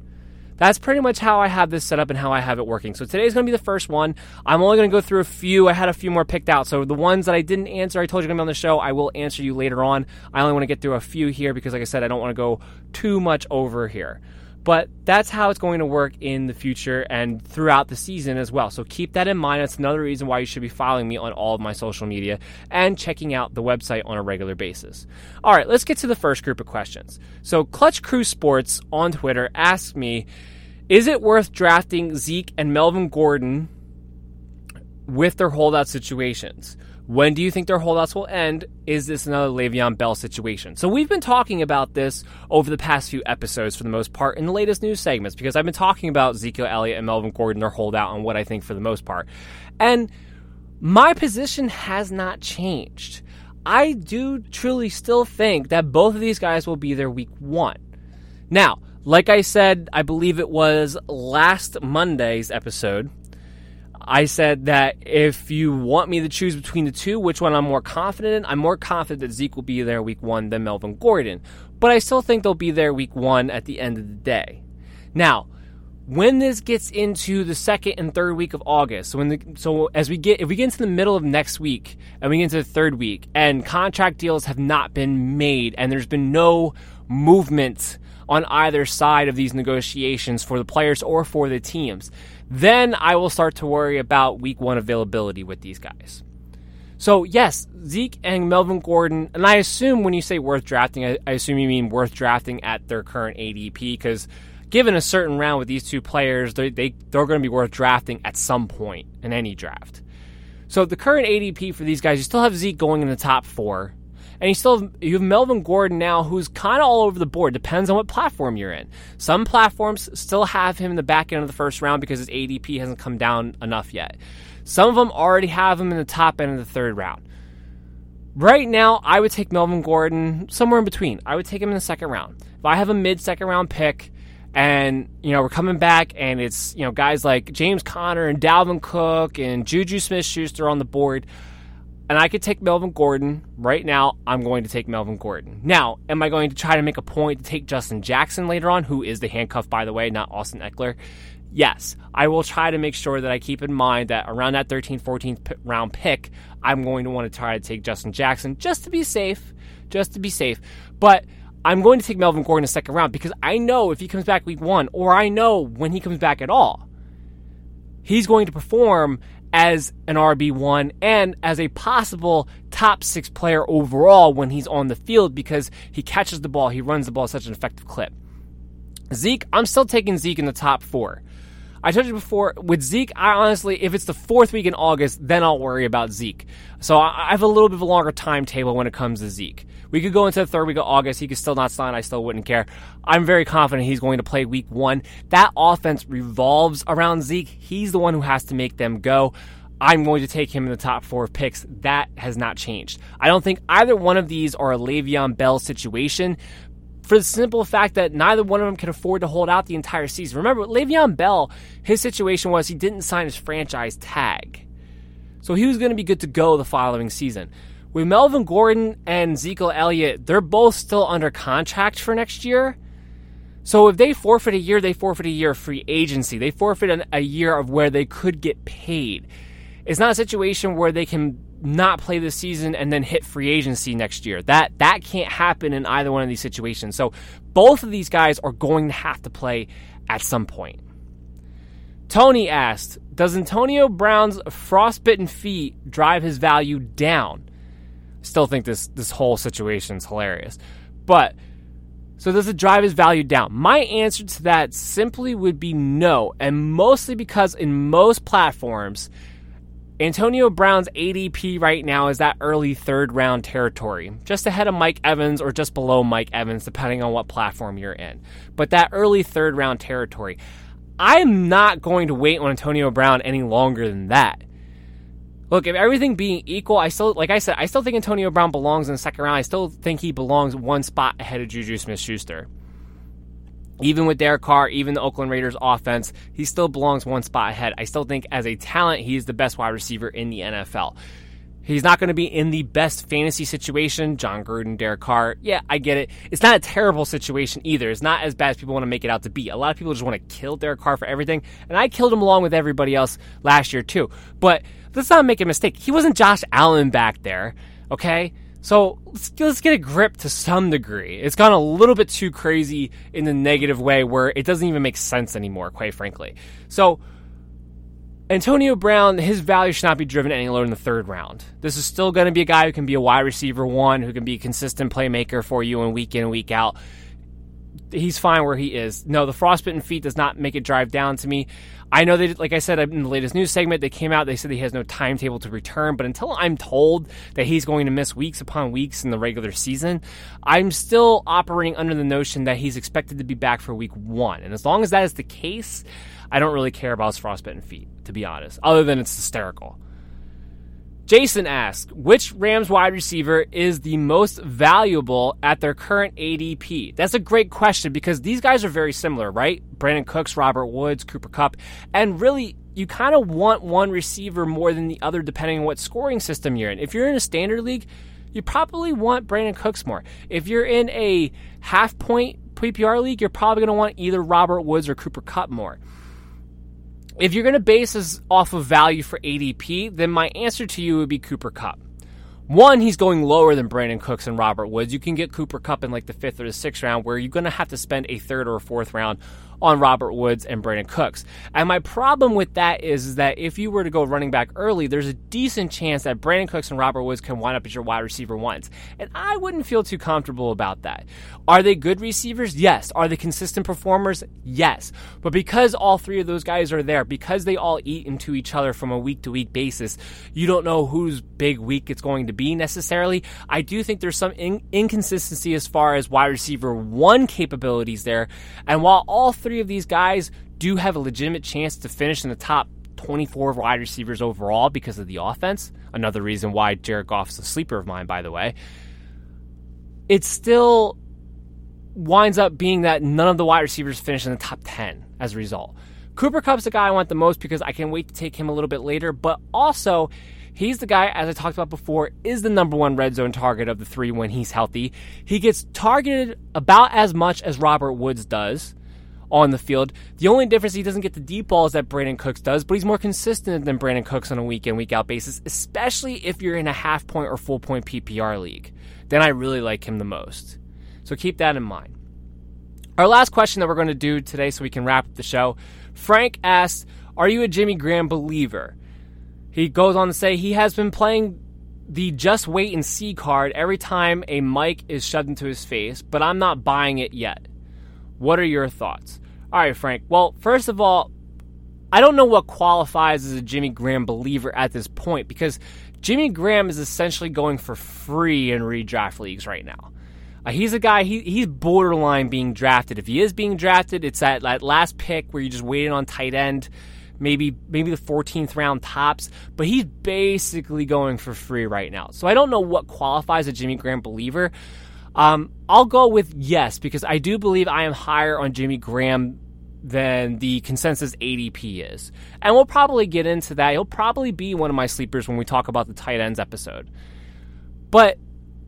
That's pretty much how I have this set up and how I have it working. So today's going to be the first one. I'm only going to go through a few. I had a few more picked out. So the ones that I didn't answer, I told you going to be on the show. I will answer you later on. I only want to get through a few here because, like I said, I don't want to go too much over here. But that's how it's going to work in the future and throughout the season as well. So keep that in mind. That's another reason why you should be following me on all of my social media and checking out the website on a regular basis. All right, let's get to the first group of questions. So Clutch Crew Sports on Twitter asked me, is it worth drafting Zeke and Melvin Gordon with their holdout situations. When do you think their holdouts will end? Is this another Le'Veon Bell situation? So we've been talking about this over the past few episodes for the most part in the latest news segments because I've been talking about Ezekiel Elliott and Melvin Gordon, their holdout, and what I think for the most part. And my position has not changed. I do truly still think that both of these guys will be there week one. Now, like I said, I believe it was last Monday's episode. I said that if you want me to choose between the two, which one I'm more confident in, I'm more confident that Zeke will be there week one than Melvin Gordon. But I still think they'll be there week one at the end of the day. Now, when this gets into the second and third week of August, so when the, so as we get if we get into the middle of next week and we get into the third week and contract deals have not been made and there's been no movement on either side of these negotiations for the players or for the teams, then I will start to worry about week one availability with these guys. So, yes, Zeke and Melvin Gordon, and I assume when you say worth drafting, I, I assume you mean worth drafting at their current ADP because given a certain round with these two players, they, they, they're going to be worth drafting at some point in any draft. So, the current ADP for these guys, you still have Zeke going in the top four. And you still have, you have Melvin Gordon now, who's kind of all over the board. Depends on what platform you're in. Some platforms still have him in the back end of the first round because his ADP hasn't come down enough yet. Some of them already have him in the top end of the third round. Right now, I would take Melvin Gordon somewhere in between. I would take him in the second round. If I have a mid second round pick, and you know we're coming back, and it's you know guys like James Conner and Dalvin Cook and Juju Smith-Schuster on the board and I could take Melvin Gordon right now, I'm going to take Melvin Gordon. Now, am I going to try to make a point to take Justin Jackson later on, who is the handcuff, by the way, not Austin Ekeler? Yes, I will try to make sure that I keep in mind that around that 13th, 14th round pick, I'm going to want to try to take Justin Jackson just to be safe, just to be safe. But I'm going to take Melvin Gordon in the second round because I know if he comes back week one, or I know when he comes back at all, he's going to perform as an RB1 and as a possible top six player overall when he's on the field because he catches the ball, he runs the ball such an effective clip. Zeke, I'm still taking Zeke in the top four. I told you before, with Zeke, I honestly, if it's the fourth week in August, then I'll worry about Zeke. So I have a little bit of a longer timetable when it comes to Zeke. We could go into the third week of August. He could still not sign. I still wouldn't care. I'm very confident he's going to play week one. That offense revolves around Zeke. He's the one who has to make them go. I'm going to take him in the top four picks. That has not changed. I don't think either one of these are a Le'Veon Bell situation for the simple fact that neither one of them can afford to hold out the entire season. Remember, Le'Veon Bell, his situation was he didn't sign his franchise tag. So he was going to be good to go the following season. With Melvin Gordon and Zeke Elliott, they're both still under contract for next year. So if they forfeit a year, they forfeit a year of free agency. They forfeit a year of where they could get paid. It's not a situation where they can not play this season and then hit free agency next year. That that can't happen in either one of these situations. So both of these guys are going to have to play at some point. Tony asked, "Does Antonio Brown's frostbitten feet drive his value down?" Still think this this whole situation is hilarious. But so does it drive his value down? My answer to that simply would be no, and mostly because in most platforms, Antonio Brown's ADP right now is that early third round territory, just ahead of Mike Evans or just below Mike Evans, depending on what platform you're in. But that early third round territory. I'm not going to wait on Antonio Brown any longer than that. Look, if everything being equal, I still, like I said, I still think Antonio Brown belongs in the second round. I still think he belongs one spot ahead of Juju Smith Schuster. Even with Derek Carr, even the Oakland Raiders offense, he still belongs one spot ahead. I still think as a talent, he's the best wide receiver in the NFL. He's not going to be in the best fantasy situation. Jon Gruden, Derek Carr. Yeah, I get it. It's not a terrible situation either. It's not as bad as people want to make it out to be. A lot of people just want to kill Derek Carr for everything. And I killed him along with everybody else last year, too. But let's not make a mistake. He wasn't Josh Allen back there, okay? So let's, let's get a grip to some degree. It's gone a little bit too crazy in the negative way where it doesn't even make sense anymore, quite frankly. So Antonio Brown, his value should not be driven any lower in the third round. This is still going to be a guy who can be a wide receiver one, who can be a consistent playmaker for you in week in week out. He's fine where he is. No, the frostbitten feet does not make it drive down to me. I know they, like I said in the latest news segment, they came out, they said he has no timetable to return, but until I'm told that he's going to miss weeks upon weeks in the regular season, I'm still operating under the notion that he's expected to be back for week one. And as long as that is the case, I don't really care about his frostbitten feet, to be honest, other than it's hysterical. Jason asks, which Rams wide receiver is the most valuable at their current ADP? That's a great question because these guys are very similar, right? Brandin Cooks, Robert Woods, Cooper Kupp, and really you kind of want one receiver more than the other depending on what scoring system you're in. If you're in a standard league, you probably want Brandin Cooks more. If you're in a half point PPR league, you're probably going to want either Robert Woods or Cooper Kupp more if you're going to base this off of value for ADP, then my answer to you would be Cooper Kupp. One, he's going lower than Brandin Cooks and Robert Woods. You can get Cooper Kupp in like the fifth or the sixth round, where you're going to have to spend a third or a fourth round on Robert Woods and Brandin Cooks. And my problem with that is, that if you were to go running back early, there's a decent chance that Brandin Cooks and Robert Woods can wind up as your wide receiver ones. And I wouldn't feel too comfortable about that. Are they good receivers? Yes. Are they consistent performers? Yes. But because all three of those guys are there, because they all eat into each other from a week to week basis, you don't know whose big week it's going to be necessarily. I do think there's some in- inconsistency as far as wide receiver one capabilities there. And while all three of these guys do have a legitimate chance to finish in the top 24 wide receivers overall because of the offense. Another reason why Jared is a sleeper of mine, by the way. It still winds up being that none of the wide receivers finish in the top 10 as a result. Cooper Kupp's the guy I want the most because I can wait to take him a little bit later, but also He's the guy, as I talked about before, is the number one red zone target of the three when he's healthy. He gets targeted about as much as Robert Woods does on the field. The only difference he doesn't get the deep balls that Brandin Cooks does, but he's more consistent than Brandin Cooks on a week in, week out basis, especially if you're in a half point or full point PPR league. Then I really like him the most. So keep that in mind. Our last question that we're going to do today so we can wrap up the show. Frank asks, Are you a Jimmy Graham believer? He goes on to say he has been playing the just wait and see card every time a mic is shoved into his face, but I'm not buying it yet. What are your thoughts? All right, Frank. Well, first of all, I don't know what qualifies as a Jimmy Graham believer at this point because Jimmy Graham is essentially going for free in redraft leagues right now. Uh, he's a guy, he, he's borderline being drafted. If he is being drafted, it's that, that last pick where you just waiting on tight end, maybe maybe the 14th round tops, but he's basically going for free right now. So I don't know what qualifies a Jimmy Graham believer. Um, I'll go with yes because I do believe I am higher on Jimmy Graham than the consensus ADP is. And we'll probably get into that. He'll probably be one of my sleepers when we talk about the tight ends episode. But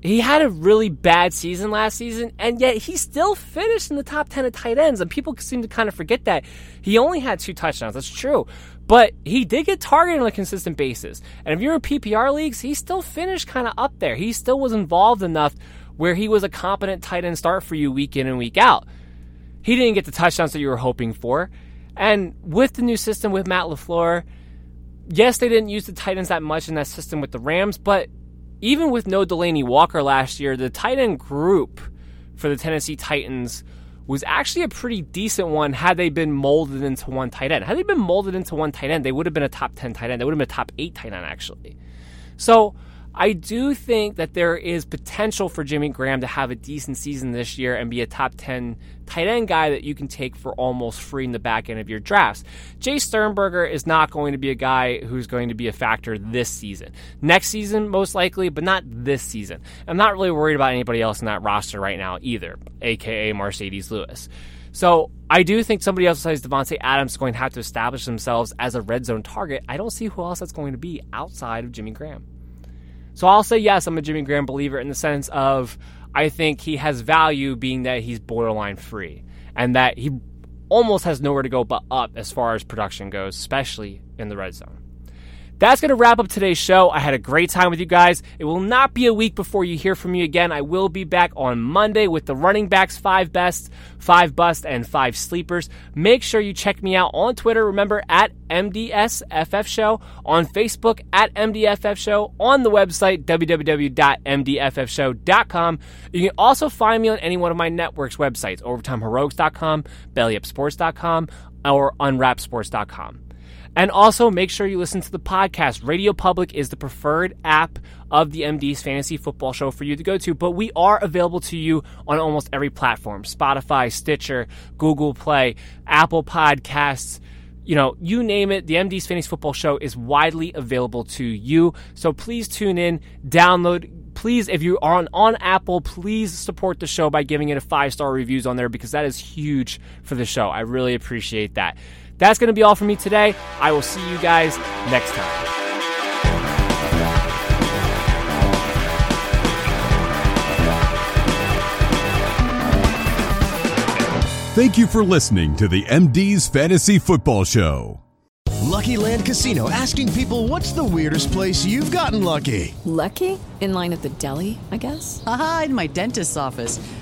he had a really bad season last season, and yet he still finished in the top 10 of tight ends. And people seem to kind of forget that. He only had two touchdowns. That's true. But he did get targeted on a consistent basis. And if you're in PPR leagues, he still finished kind of up there. He still was involved enough where he was a competent tight end start for you week in and week out. He didn't get the touchdowns that you were hoping for. And with the new system with Matt LaFleur, yes, they didn't use the tight ends that much in that system with the Rams, but even with no Delanie Walker last year, the tight end group for the Tennessee Titans was actually a pretty decent one had they been molded into one tight end. Had they been molded into one tight end, they would have been a top 10 tight end. They would have been a top 8 tight end, actually. So I do think that there is potential for Jimmy Graham to have a decent season this year and be a top 10 tight end guy that you can take for almost free in the back end of your drafts. Jace Sternberger is not going to be a guy who's going to be a factor this season. Next season, most likely, but not this season. I'm not really worried about anybody else in that roster right now either, aka Marcedes Lewis. So I do think somebody else besides Davante Adams is going to have to establish themselves as a red zone target. I don't see who else that's going to be outside of Jimmy Graham. So I'll say yes, I'm a Jimmy Graham believer in the sense of I think he has value being that he's borderline free and that he almost has nowhere to go but up as far as production goes, especially in the red zone. That's going to wrap up today's show. I had a great time with you guys. It will not be a week before you hear from me again. I will be back on Monday with the running backs five best, five bust, and five sleepers. Make sure you check me out on Twitter. Remember at MDSFF Show, on Facebook at MDFF Show, on the website www.mdffshow.com. You can also find me on any one of my networks websites, OvertimeHeroics.com, BellyUpSports.com, or UnwrapSports.com. And also make sure you listen to the podcast. Radio Public is the preferred app of the MD's fantasy football show for you to go to, but we are available to you on almost every platform Spotify, Stitcher, Google Play, Apple Podcasts. You know, you name it, the MD's Fantasy Football Show is widely available to you. So please tune in, download, please if you are on, on apple please support the show by giving it a five star reviews on there because that is huge for the show i really appreciate that that's going to be all for me today. I will see you guys next time. Thank you for listening to the MD's Fantasy Football Show. Lucky Land Casino asking people what's the weirdest place you've gotten lucky? Lucky? In line at the deli, I guess? Aha, in my dentist's office.